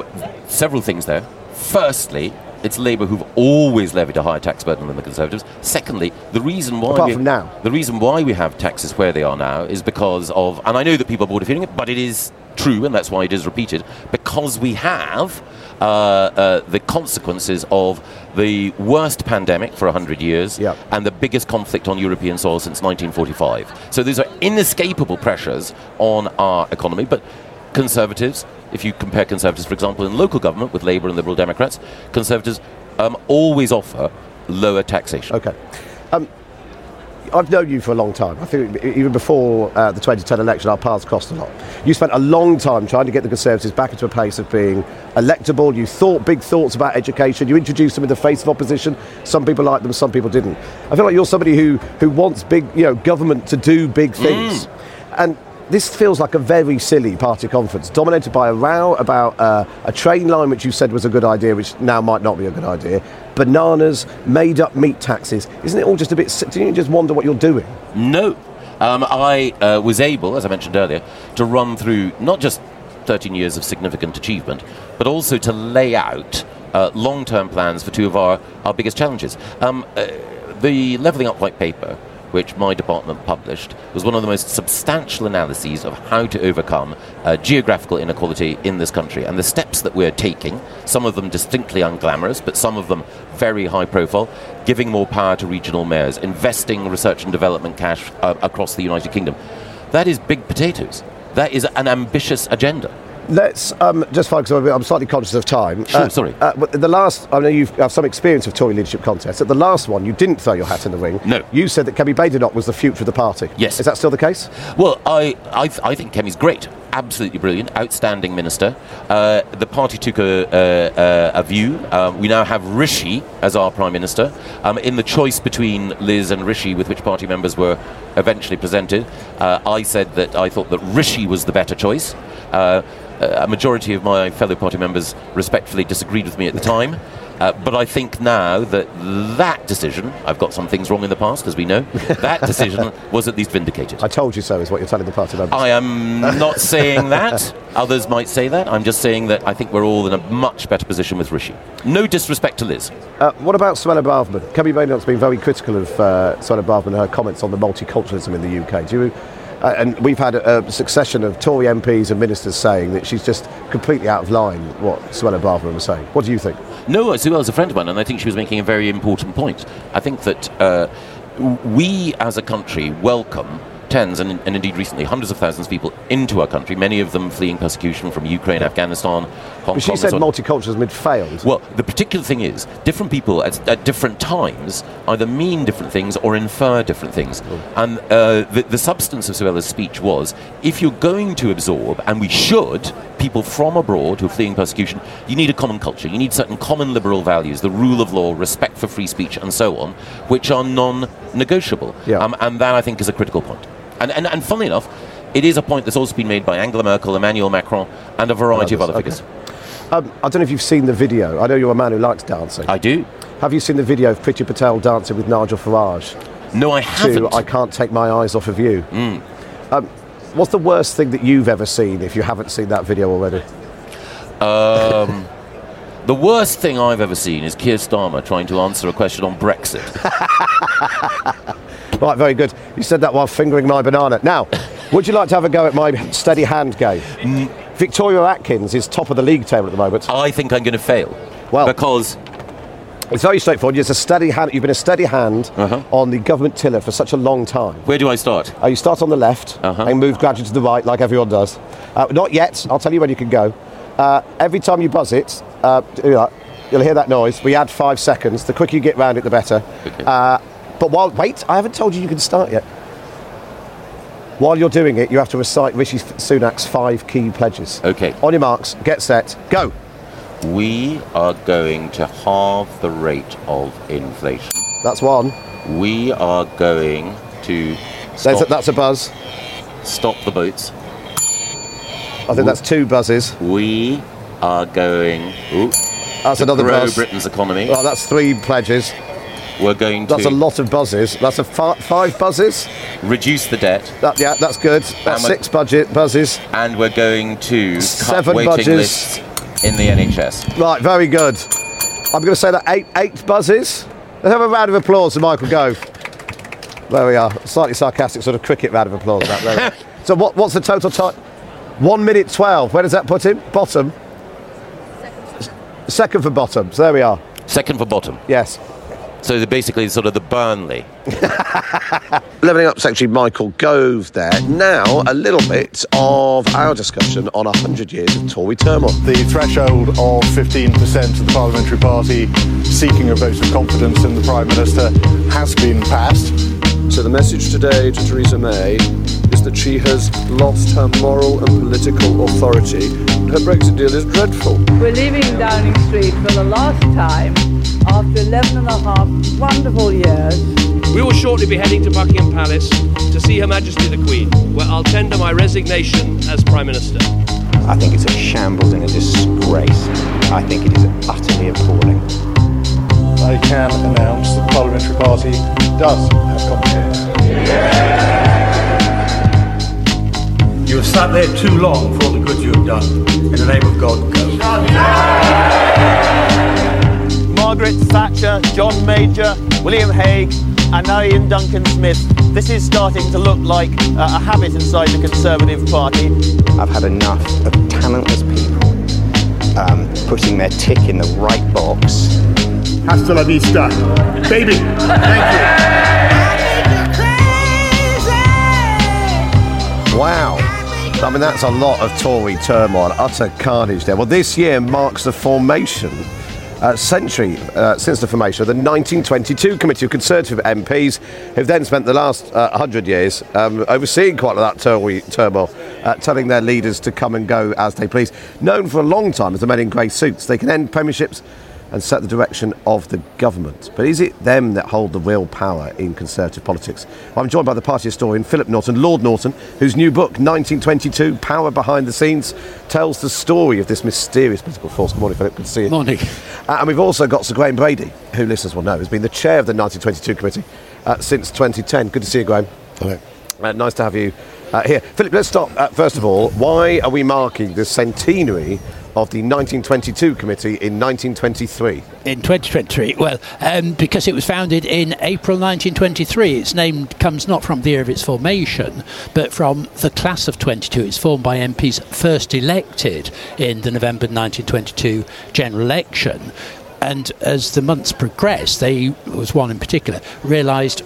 several things there. Firstly, it's Labour who've always levied a higher tax burden than the Conservatives. Secondly, the reason why Apart we, from now. the reason why we have taxes where they are now is because of, and I know that people are bored of hearing it, but it is true, and that's why it is repeated, because we have uh, uh, the consequences of the worst pandemic for 100 years Yep. and the biggest conflict on European soil since 1945. So these are inescapable pressures on our economy, but Conservatives, if you compare Conservatives, for example, in local government with Labour and Liberal Democrats, Conservatives um, always offer lower taxation. Okay. Um, I've known you for a long time. I think even before uh, the 2010 election, our paths crossed a lot. You spent a long time trying to get the Conservatives back into a place of being electable. You thought big thoughts about education. You introduced them in the face of opposition. Some people liked them, some people didn't. I feel like you're somebody who, who wants big, you know, government to do big things. And this feels like a very silly party conference, dominated by a row about uh, a train line which you said was a good idea, which now might not be a good idea. Bananas, made up meat taxes. Isn't it all just a bit. Do you just wonder what you're doing? No. Um, I uh, was able, as I mentioned earlier, to run through not just 13 years of significant achievement, but also to lay out uh, long term plans for two of our, our biggest challenges. Um, uh, the Levelling Up White Paper, which my department published, was one of the most substantial analyses of how to overcome uh, geographical inequality in this country. And the steps that we're taking, some of them distinctly unglamorous, but some of them very high profile, giving more power to regional mayors, investing research and development cash uh, across the United Kingdom. That is big potatoes. That is an ambitious agenda. Let's um, just focus on. I'm slightly conscious of time. Sure, sorry. Uh, but the last, I know you have some experience of Tory leadership contests. At the last one, you didn't throw your hat in the ring. No. You said that Kemi Badenoch was the future of the party. Yes. Is that still the case? Well, I, I, th- I think Kemi's great. Absolutely brilliant. Outstanding minister. Uh, the party took a, a, a, a view. Um, we now have Rishi as our prime minister. Um, in the choice between Liz and Rishi, with which party members were eventually presented, uh, I said that I thought that Rishi was the better choice. Uh, a majority of my fellow party members respectfully disagreed with me at the time. Uh, but I think now that that decision, I've got some things wrong in the past, as we know, that decision was at least vindicated. I told you so, is what you're telling the party members. I am not saying that. Others might say that. I'm just saying that I think we're all in a much better position with Rishi. No disrespect to Liz. Uh, what about Suella Braverman? Kemi Badenoch's been very critical of uh, Suella and her comments on the multiculturalism in the UK. Do you, uh, and we've had a, a succession of Tory MPs and ministers saying that she's just completely out of line what Suella Braverman was saying. What do you think? No, Suel's a friend of mine, and I think she was making a very important point. I think that uh, we as a country welcome tens and, and indeed recently hundreds of thousands of people into our country, many of them fleeing persecution from Ukraine, Afghanistan, Hong But she Kong. and said multiculturalism had failed. Well, the particular thing is, different people at, at different times either mean different things or infer different things. And uh, the, the substance of Suella's speech was if you're going to absorb, and we should, people from abroad who are fleeing persecution, you need a common culture. You need certain common liberal values, the rule of law, respect for free speech, and so on, which are non negotiable. Yeah. Um, and that, I think, is a critical point. And, and, and funnily enough, it is a point that's also been made by Angela Merkel, Emmanuel Macron, and a variety of other okay. figures. Um, I don't know if you've seen the video. I know you're a man who likes dancing. I do. Have you seen the video of Priti Patel dancing with Nigel Farage? No, I haven't. To I Can't Take My Eyes Off of You. Mm. Um, what's the worst thing that you've ever seen if you haven't seen that video already? Um, the worst thing I've ever seen is Keir Starmer trying to answer a question on Brexit. Right, very good. You said that while fingering my banana. Now, would you like to have a go at my steady hand game? Victoria Atkins is top of the league table at the moment. I think I'm going to fail. Well, because it's very straightforward. It's a steady hand. You've been a steady hand on the government tiller for such a long time. Where do I start? Uh, you start on the left and move gradually to the right, like everyone does. Uh, not yet. I'll tell you when you can go. Uh, every time you buzz it, uh, you'll hear that noise. We add five seconds. The quicker you get round it, the better. Uh, but while wait, I haven't told you you can start yet. While you're doing it, you have to recite Rishi Sunak's five key pledges. Okay. On your marks, get set, go. We are going to halve the rate of inflation. That's one. We are going to stop, a, that's a buzz. stop the boats. I think that's two buzzes. We are going ooh, That's to another grow buzz. Britain's economy. Well, that's three pledges. We're going to That's a lot of buzzes. That's a fi- five buzzes. reduce the debt. That, yeah, that's good. That's six budget buzzes. And we're going to Seven cut waiting budges. lists in the NHS. Right, very good. I'm going to say that eight eight buzzes. Let's have a round of applause for Michael Gove. There we are. Slightly sarcastic sort of cricket round of applause. That, there so what, what's the total time? One minute twelve. Where does that put him? Bottom. Second for bottom. So there we are. Second for bottom. Yes. So they're basically sort of the Burnley. Levelling up Secretary Michael Gove there. Now, a little bit of our discussion on 100 years of Tory turmoil. The threshold of 15% of the Parliamentary Party seeking a vote of confidence in the Prime Minister has been passed. So the message today to Theresa May is that she has lost her moral and political authority. Her Brexit deal is dreadful. We're leaving Downing Street for the last time after 11 and a half wonderful years. We will shortly be heading to Buckingham Palace to see Her Majesty the Queen, where I'll tender my resignation as Prime Minister. I think it's a shambles and a disgrace. I think it is utterly appalling. I can announce that the Parliamentary Party does have confidence. You have sat there too long for all the good you have done. In the name of God, go. Margaret Thatcher, John Major, William Hague, and now Iain Duncan Smith. This is starting to look like uh, a habit inside the Conservative Party. I've had enough of talentless people um, putting their tick in the right box. Hasta la vista, baby. Thank you. Wow. I mean, that's a lot of Tory turmoil, utter carnage there. Well, this year marks the formation, uh, century uh, since the formation of the 1922 Committee of Conservative MPs, who've then spent the last uh, 100 years um, overseeing quite a lot of that Tory turmoil, uh, telling their leaders to come and go as they please. Known for a long time as the men in grey suits, they can end premierships and set the direction of the government. But is it them that hold the real power in Conservative politics? Well, I'm joined by the party historian Philip Norton, Lord Norton, whose new book, 1922 Power Behind the Scenes, tells the story of this mysterious political force. Good morning, Philip. Good to see you. Morning. Uh, and we've also got Sir Graham Brady, who listeners will know has been the chair of the 1922 committee uh, since 2010. Good to see you, Graham. Hello. Uh, nice to have you uh, here. Philip, let's stop. Uh, first of all, why are we marking the centenary of the 1922 committee in 1923? In 2023, well, um, because it was founded in April 1923. Its name comes not from the year of its formation, but from the class of 22. It's formed by MPs first elected in the November 1922 general election. And as the months progressed, they, there was one in particular, realised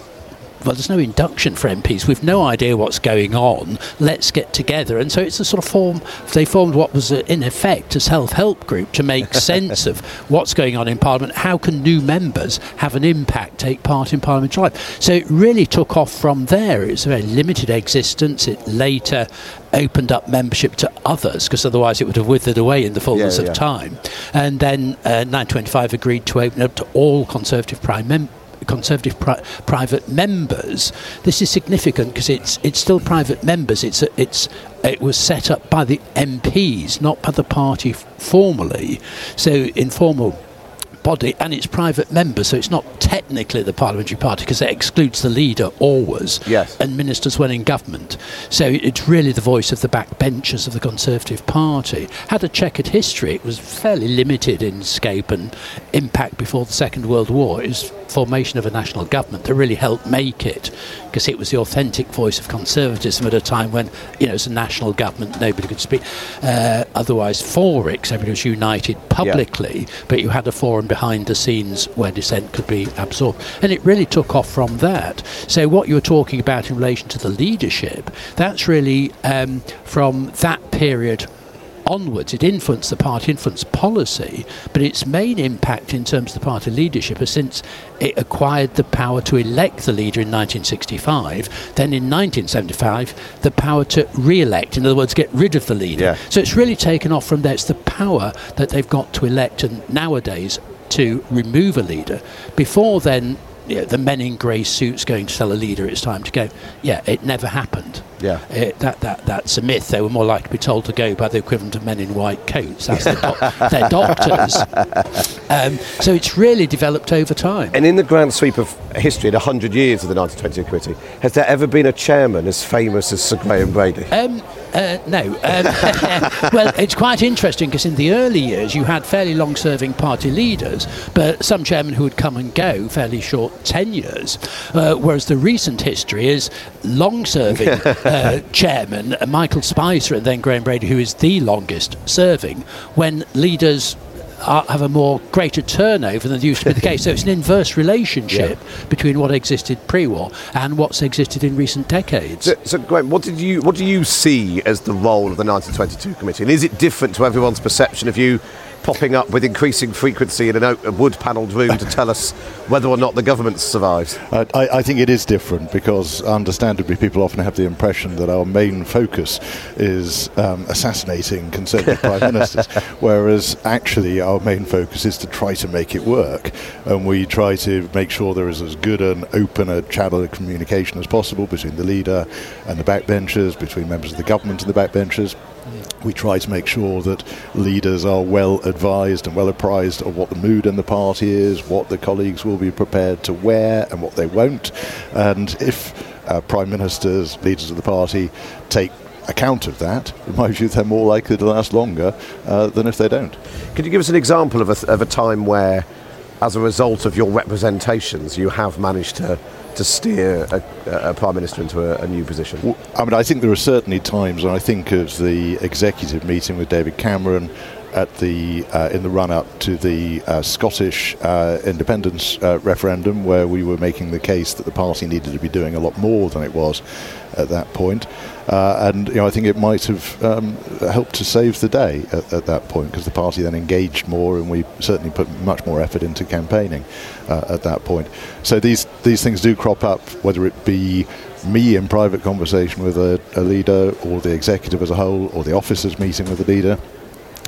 well, there's no induction for MPs. We've no idea what's going on. Let's get together. And so it's a sort of form, they formed what was, a, in effect, a self help group to make sense of what's going on in Parliament. How can new members have an impact, take part in parliamentary life? So it really took off from there. It was a very limited existence. It later opened up membership to others because otherwise it would have withered away in the fullness Yeah, yeah. of time. And then uh, 925 agreed to open up to all Conservative prime mem- Conservative pri- private members. This is significant because it's it's still private members. It's it's it was set up by the MPs, not by the party formally. So informal body and it's private members, so it's not technically the parliamentary party because it excludes the leader always Yes. and ministers when in government. So it's really the voice of the backbenchers of the Conservative Party. Had a checkered history. It was fairly limited in scope and impact before the Second World War. It was formation of a national government that really helped make it because it was the authentic voice of conservatism at a time when you know it's a national government nobody could speak uh, otherwise for it everybody was united publicly but you had a forum behind the scenes where dissent could be absorbed and it really took off from that so what you're talking about in relation to the leadership that's really um, from that period onwards. It influenced the party, influenced policy, but its main impact in terms of the party leadership has since it acquired the power to elect the leader in 1965, then in 1975, the power to re-elect, in other words, get rid of the leader. So it's really taken off from there. It's the power that they've got to elect and nowadays to remove a leader. Before then, you know, the men in grey suits going to tell a leader it's time to go. Yeah, it never happened. Yeah. Uh, that, that, that's a myth. They were more likely to be told to go by the equivalent of men in white coats. That's the doc- their doctors. Um, so it's really developed over time. And in the grand sweep of history, in 100 years of the 1922 Committee, has there ever been a chairman as famous as Sir Graham Brady? Um, uh, no. Um, well, it's quite interesting because in the early years you had fairly long serving party leaders, but some chairmen who would come and go, fairly short tenures. Uh, whereas the recent history is long serving uh, chairman, uh, Michael Spicer and then Graham Brady, who is the longest serving, when leaders. Are, have a more greater turnover than used to be the case. So it's an inverse relationship between what existed pre-war and what's existed in recent decades. So, so Graham, what did you what do you see as the role of the 1922 Committee, and is it different to everyone's perception of you popping up with increasing frequency in an a wood-panelled room to tell us whether or not the government survives? I, I I think it is different because, understandably, people often have the impression that our main focus is um, assassinating Conservative prime ministers, whereas actually our main focus is to try to make it work, and we try to make sure there is as good and open a channel of communication as possible between the leader and the backbenchers, between members of the government and the backbenchers. We try to make sure that leaders are well advised and well apprised of what the mood in the party is, what the colleagues will be prepared to wear and what they won't. And if uh, prime ministers, leaders of the party, take account of that, in my view, they're more likely to last longer uh, than if they don't. Could you give us an example of a, of a time where, as a result of your representations, you have managed to, to steer a, a prime minister into a, a new position? Well, I mean, I think there are certainly times, and I think of the executive meeting with David Cameron at the uh, in the run-up to the uh, Scottish uh, independence uh, referendum, where we were making the case that the party needed to be doing a lot more than it was at that point. Uh, and you know, I think it might have um, helped to save the day at, at that point because the party then engaged more, and we certainly put much more effort into campaigning at that point. So these these things do crop up, whether it be me in private conversation with a, a leader, or the executive as a whole, or the officers meeting with the leader.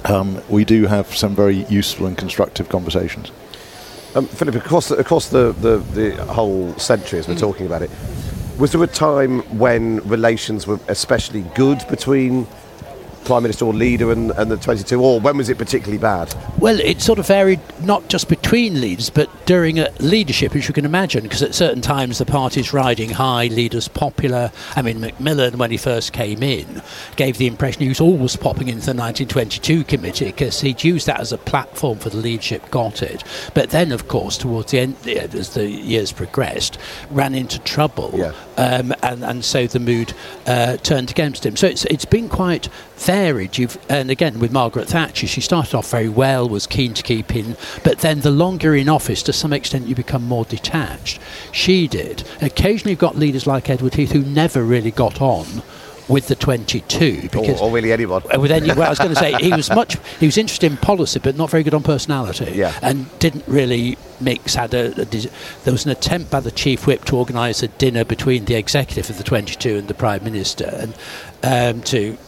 Um, we do have some very useful and constructive conversations. Um, Philip, across the, across the, the, the whole century, as we're talking about it, was there a time when relations were especially good between Prime Minister or leader and, and the 22, or when was it particularly bad? Well, it sort of varied not just between leaders, but during a leadership, as you can imagine, because at certain times the party's riding high, leaders popular. I mean, Macmillan, when he first came in, gave the impression he was always popping into the 1922 committee because he'd used that as a platform for the leadership, got it. But then, of course, towards the end, as the years progressed, ran into trouble um, and and so the mood uh, turned against him. So it's it's been quite varied. You've and again with Margaret Thatcher, she started off very well, was keen to keep in, but then the longer in office, to some extent, you become more detached. She did. Occasionally, you've got leaders like Edward Heath who never really got on with the 22 because or, or really anyone. uh, with any, well, I was going to say he was much. He was interested in policy, but not very good on personality. Yeah. and didn't really mix. Had a, a there was an attempt by the chief whip to organise a dinner between the executive of the 22 and the prime minister, and um, to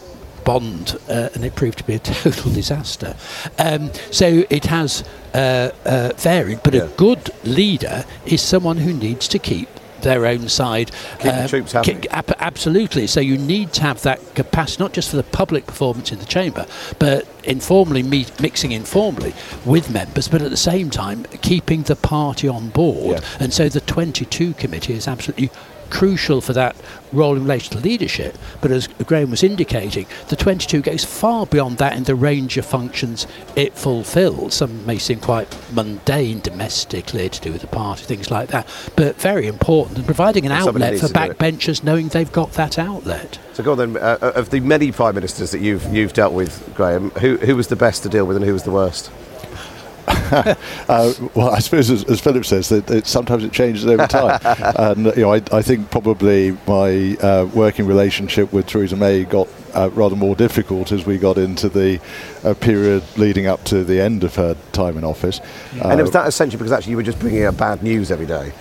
bond, uh, and it proved to be a total disaster. Um, so it has uh, uh, varied, but a good leader is someone who needs to keep their own side. Keep the troops happy. ab- absolutely. So you need to have that capacity, not just for the public performance in the chamber, but informally meet, mixing informally with members, but at the same time keeping the party on board. And so the 22 committee is absolutely crucial for that role in relation to leadership. But as Graham was indicating, the 22 goes far beyond that in the range of functions it fulfills. Some may seem quite mundane domestically to do with the party, things like that, but very important and providing an Somebody outlet for to do it. backbenchers knowing they've got that outlet. So go on then. Uh, of the many prime ministers that you've you've dealt with, Graham, who who was the best to deal with and who was the worst? uh, well, I suppose, as, as Philip says, that it, sometimes it changes over time. and you know, I, I think probably my uh, working relationship with Theresa May got uh, rather more difficult as we got into the uh, period leading up to the end of her time in office. and Uh, was that essentially because actually you were just bringing out bad news every day?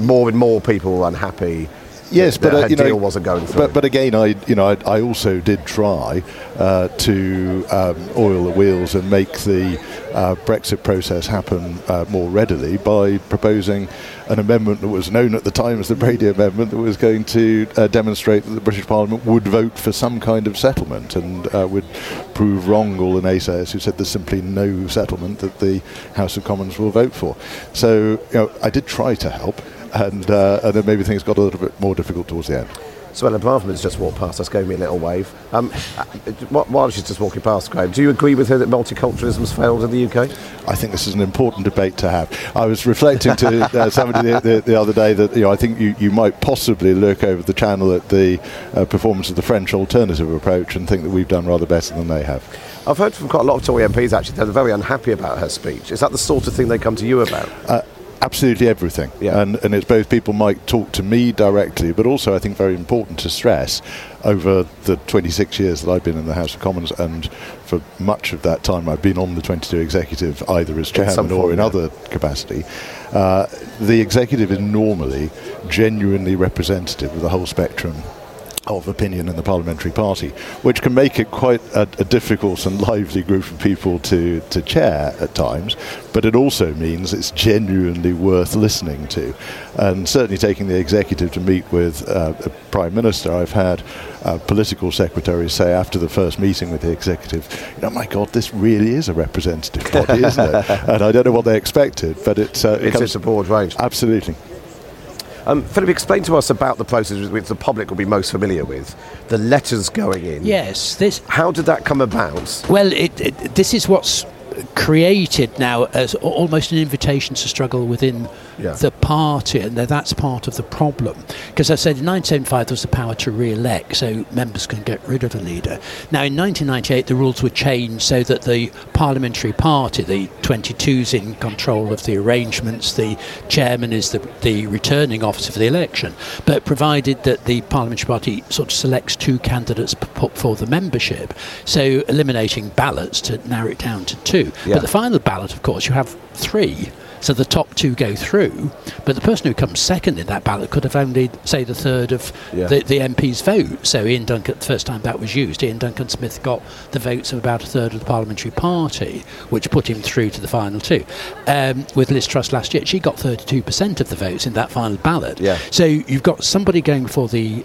More and more people were unhappy. Yes, that, but that uh, you know, wasn't going through. But, but again, I you know I, I also did try uh, to um, oil the wheels and make the uh, Brexit process happen uh, more readily by proposing an amendment that was known at the time as the Brady Amendment that was going to uh, demonstrate that the British Parliament would vote for some kind of settlement and uh, would prove wrong all the naysayers who said there's simply no settlement that the House of Commons will vote for. So you know, I did try to help. And, uh, and then maybe things got a little bit more difficult towards the end. So Ellen Suella Braverman's just walked past us, gave me a little wave. Um, wh- while she's just walking past, Graham, do you agree with her that multiculturalism's failed in the UK? I think this is an important debate to have. I was reflecting to uh, somebody the, the, the other day that you know I think you, you might possibly look over the channel at the uh, performance of the French alternative approach and think that we've done rather better than they have. I've heard from quite a lot of Tory MPs actually they're very unhappy about her speech. Is that the sort of thing they come to you about? Uh, absolutely everything. And, and it's both people might talk to me directly, but also I think very important to stress over the 26 years that I've been in the House of Commons, and for much of that time I've been on the 22 executive either as In chairman or form, in yeah. other capacity. Uh, the executive is normally genuinely representative of the whole spectrum of opinion in the parliamentary party, which can make it quite a, a difficult and lively group of people to, to chair at times, but it also means it's genuinely worth listening to. And certainly taking the executive to meet with uh, the Prime Minister, I've had uh, political secretaries say after the first meeting with the executive, you know, my God, this really is a representative body, isn't it? and I don't know what they expected, but it, uh, it It's, comes- it's a broad range. Absolutely. Um, Philip, explain to us about the process which the public will be most familiar with. The letters going in. Yes, this. How did that come about? Well, it, it, this is what's created now as almost an invitation to struggle within Yeah. the party, and that's part of the problem. Because I said in 1975 there was the power to re-elect, so members can get rid of a leader. Now in 1998 the rules were changed so that the parliamentary party, the 22's in control of the arrangements, the chairman is the, the returning officer for the election, but provided that the parliamentary party sort of selects two candidates for the membership, so eliminating ballots to narrow it down to two. Yeah. But the final ballot, of course, you have three. So the top two go through, but the person who comes second in that ballot could have only, say, the third of Yeah. the, the MP's vote. So Iain Duncan, the first time that was used, Iain Duncan Smith got the votes of about a third of the parliamentary party, which put him through to the final two. Um, with Liz Truss last year, she got 32% of the votes in that final ballot. Yeah. So you've got somebody going for the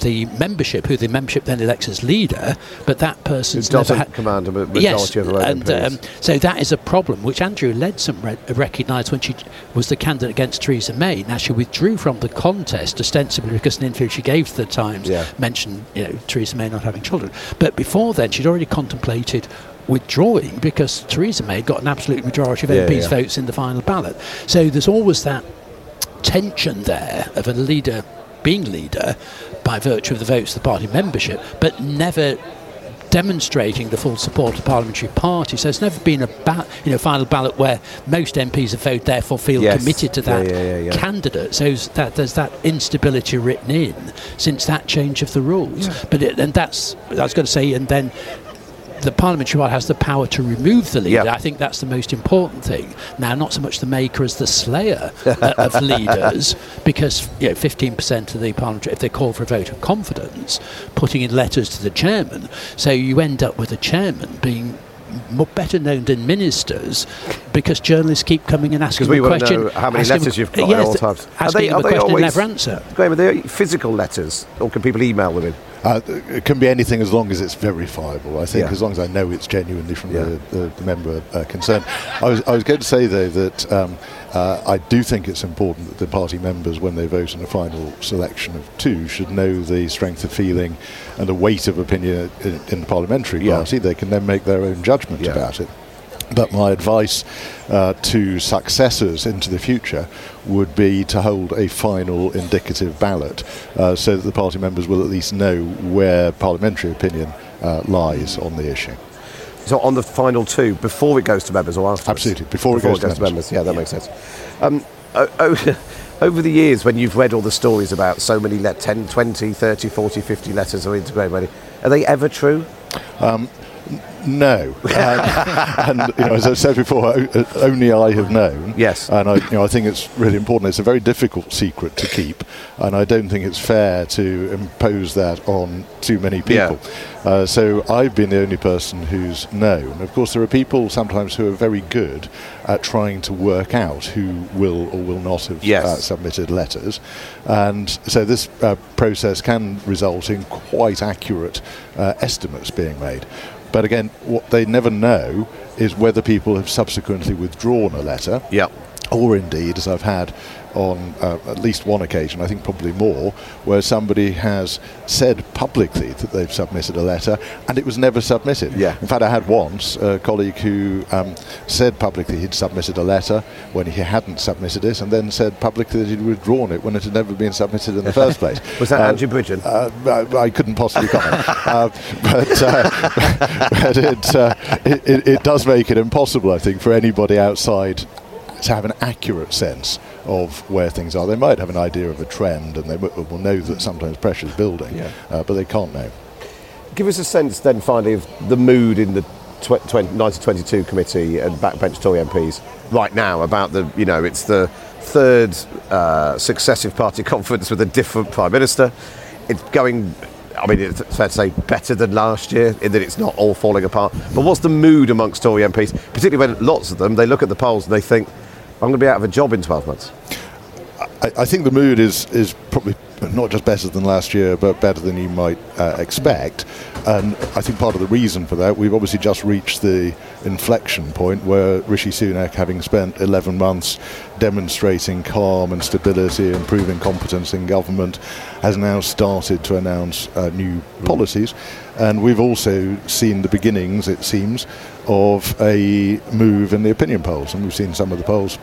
the membership, who the membership then elects as leader, but that person's doesn't never had command a majority yes, of own and MPs. um, so that is a problem, which Andrea Leadsom re- recognised when she was the candidate against Theresa May. Now she withdrew from the contest ostensibly because an interview she gave to the Times Yeah. mentioned, you know, Theresa May not having children. But before then, she'd already contemplated withdrawing because Theresa May got an absolute majority of Yeah, MPs' yeah. votes in the final ballot. So there's always that tension there of a leader being leader by virtue of the votes of the party membership, but never demonstrating the full support of the parliamentary party. So there's never been a ba- you know final ballot where most MPs have voted, therefore feel Yes. committed to that yeah, yeah, yeah. candidate. So that there's that instability written in since that change of the rules. But it, and that's I was going to say, and then. The parliamentary party has the power to remove the leader. I think that's the most important thing. Now, not so much the maker as the slayer uh, of leaders, because you know, 15% of the parliamentary, if they call for a vote of confidence, putting in letters to the chairman. So you end up with a chairman being better known than ministers because journalists keep coming and asking Because we the want to question. know how many asking- letters you've got yes, at all times. Asking them a question and never answer. Graham, are they physical letters, or can people email them in? Uh, it can be anything as long as it's verifiable. I think Yeah. as long as I know it's genuinely from the, the, the member uh, concerned. I was, I was going to say though that um, uh, I do think it's important that the party members, when they vote in a final selection of two, should know the strength of feeling and the weight of opinion in, in the parliamentary Yeah. party. They can then make their own judgment about it. But my advice uh, to successors into the future would be to hold a final indicative ballot uh, so that the party members will at least know where parliamentary opinion uh, lies on the issue. So on the final two, before it goes to members or after? Absolutely, before it goes to members. Yeah, that makes sense. Um, o- o- over the years, when you've read all the stories about so many, let 10, 20, 30, 40, 50 letters are integrated, are they ever true? Um, no, Um, and you know, as I said before, only I have known. Yes, and I, you know, I think it's really important. It's a very difficult secret to keep, and I don't think it's fair to impose that on too many Yeah. people. Uh, so I've been the only person who's known. Of course, there are people sometimes who are very good at trying to work out who will or will not have Yes. uh, submitted letters, and so this uh, process can result in quite accurate uh, estimates being made. But again, what they never know is whether people have subsequently withdrawn a letter. Yeah. Or indeed, as I've had on uh, at least one occasion, I think probably more, where somebody has said publicly that they've submitted a letter and it was never submitted. Yeah. In fact, I had once a colleague who um, said publicly he'd submitted a letter when he hadn't submitted it, and then said publicly that he'd withdrawn it when it had never been submitted in the first place. Was that Uh, Andrew Bridgen? uh, I, I couldn't possibly comment, uh, but, uh, but it, uh, it, it, it does make it impossible, I think, for anybody outside to have an accurate sense of where things are. They might have an idea of a trend, and they w- will know that sometimes pressure is building, uh, but they can't know. Give us a sense then, finally, of the mood in the tw- 20, 1922 committee and backbench Tory MPs right now about the, you know, it's the third uh, successive party conference with a different prime minister. It's going. I mean, it's fair to say better than last year in that it's not all falling apart. But what's the mood amongst Tory MPs, particularly when lots of them they look at the polls and they think, "I'm going to be out of a job in 12 months." I, I think the mood is is probably not just better than last year, but better than you might uh, expect. And I think part of the reason for that, we've obviously just reached the inflection point where Rishi Sunak, having spent 11 months demonstrating calm and stability, improving competence in government, has now started to announce uh, new policies. And we've also seen the beginnings, it seems, of a move in the opinion polls. And we've seen some of the polls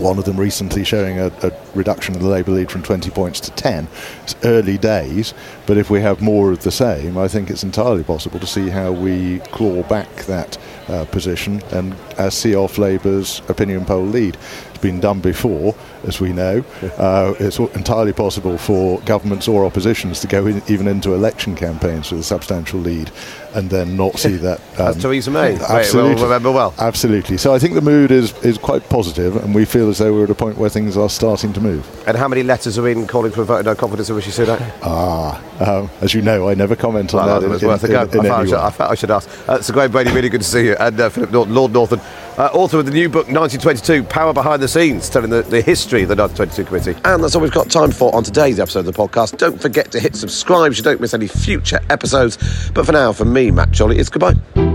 one of them recently showing a, a reduction in the Labour lead from 20 points to 10. It's early days, but if we have more of the same, I think it's entirely possible to see how we claw back that uh, position and uh, see off Labour's opinion poll lead. It's been done before, as we know. Uh, it's entirely possible for governments or oppositions to go in, even into election campaigns with a substantial lead and then not see that. um, As Theresa May, absolutely. will remember well. Absolutely. So I think the mood is, is quite positive, and we feel as though we're at a point where things are starting to move. And how many letters are in calling for a vote of no confidence in Rishi Sunak? Ah, um, as you know, I never comment on Well, that. it was in, worth a go. I, thought I, should. I I should ask. Uh, so, Graham Brady, really good to see you. And uh, Philip Norton, Lord Norton, uh, author of the new book, 1922 Power Behind the Scenes, telling the, the history the 1922 Committee. And that's all we've got time for on today's episode of the podcast. Don't forget to hit subscribe so you don't miss any future episodes. But for now, from me, Matt Chorley, it's goodbye.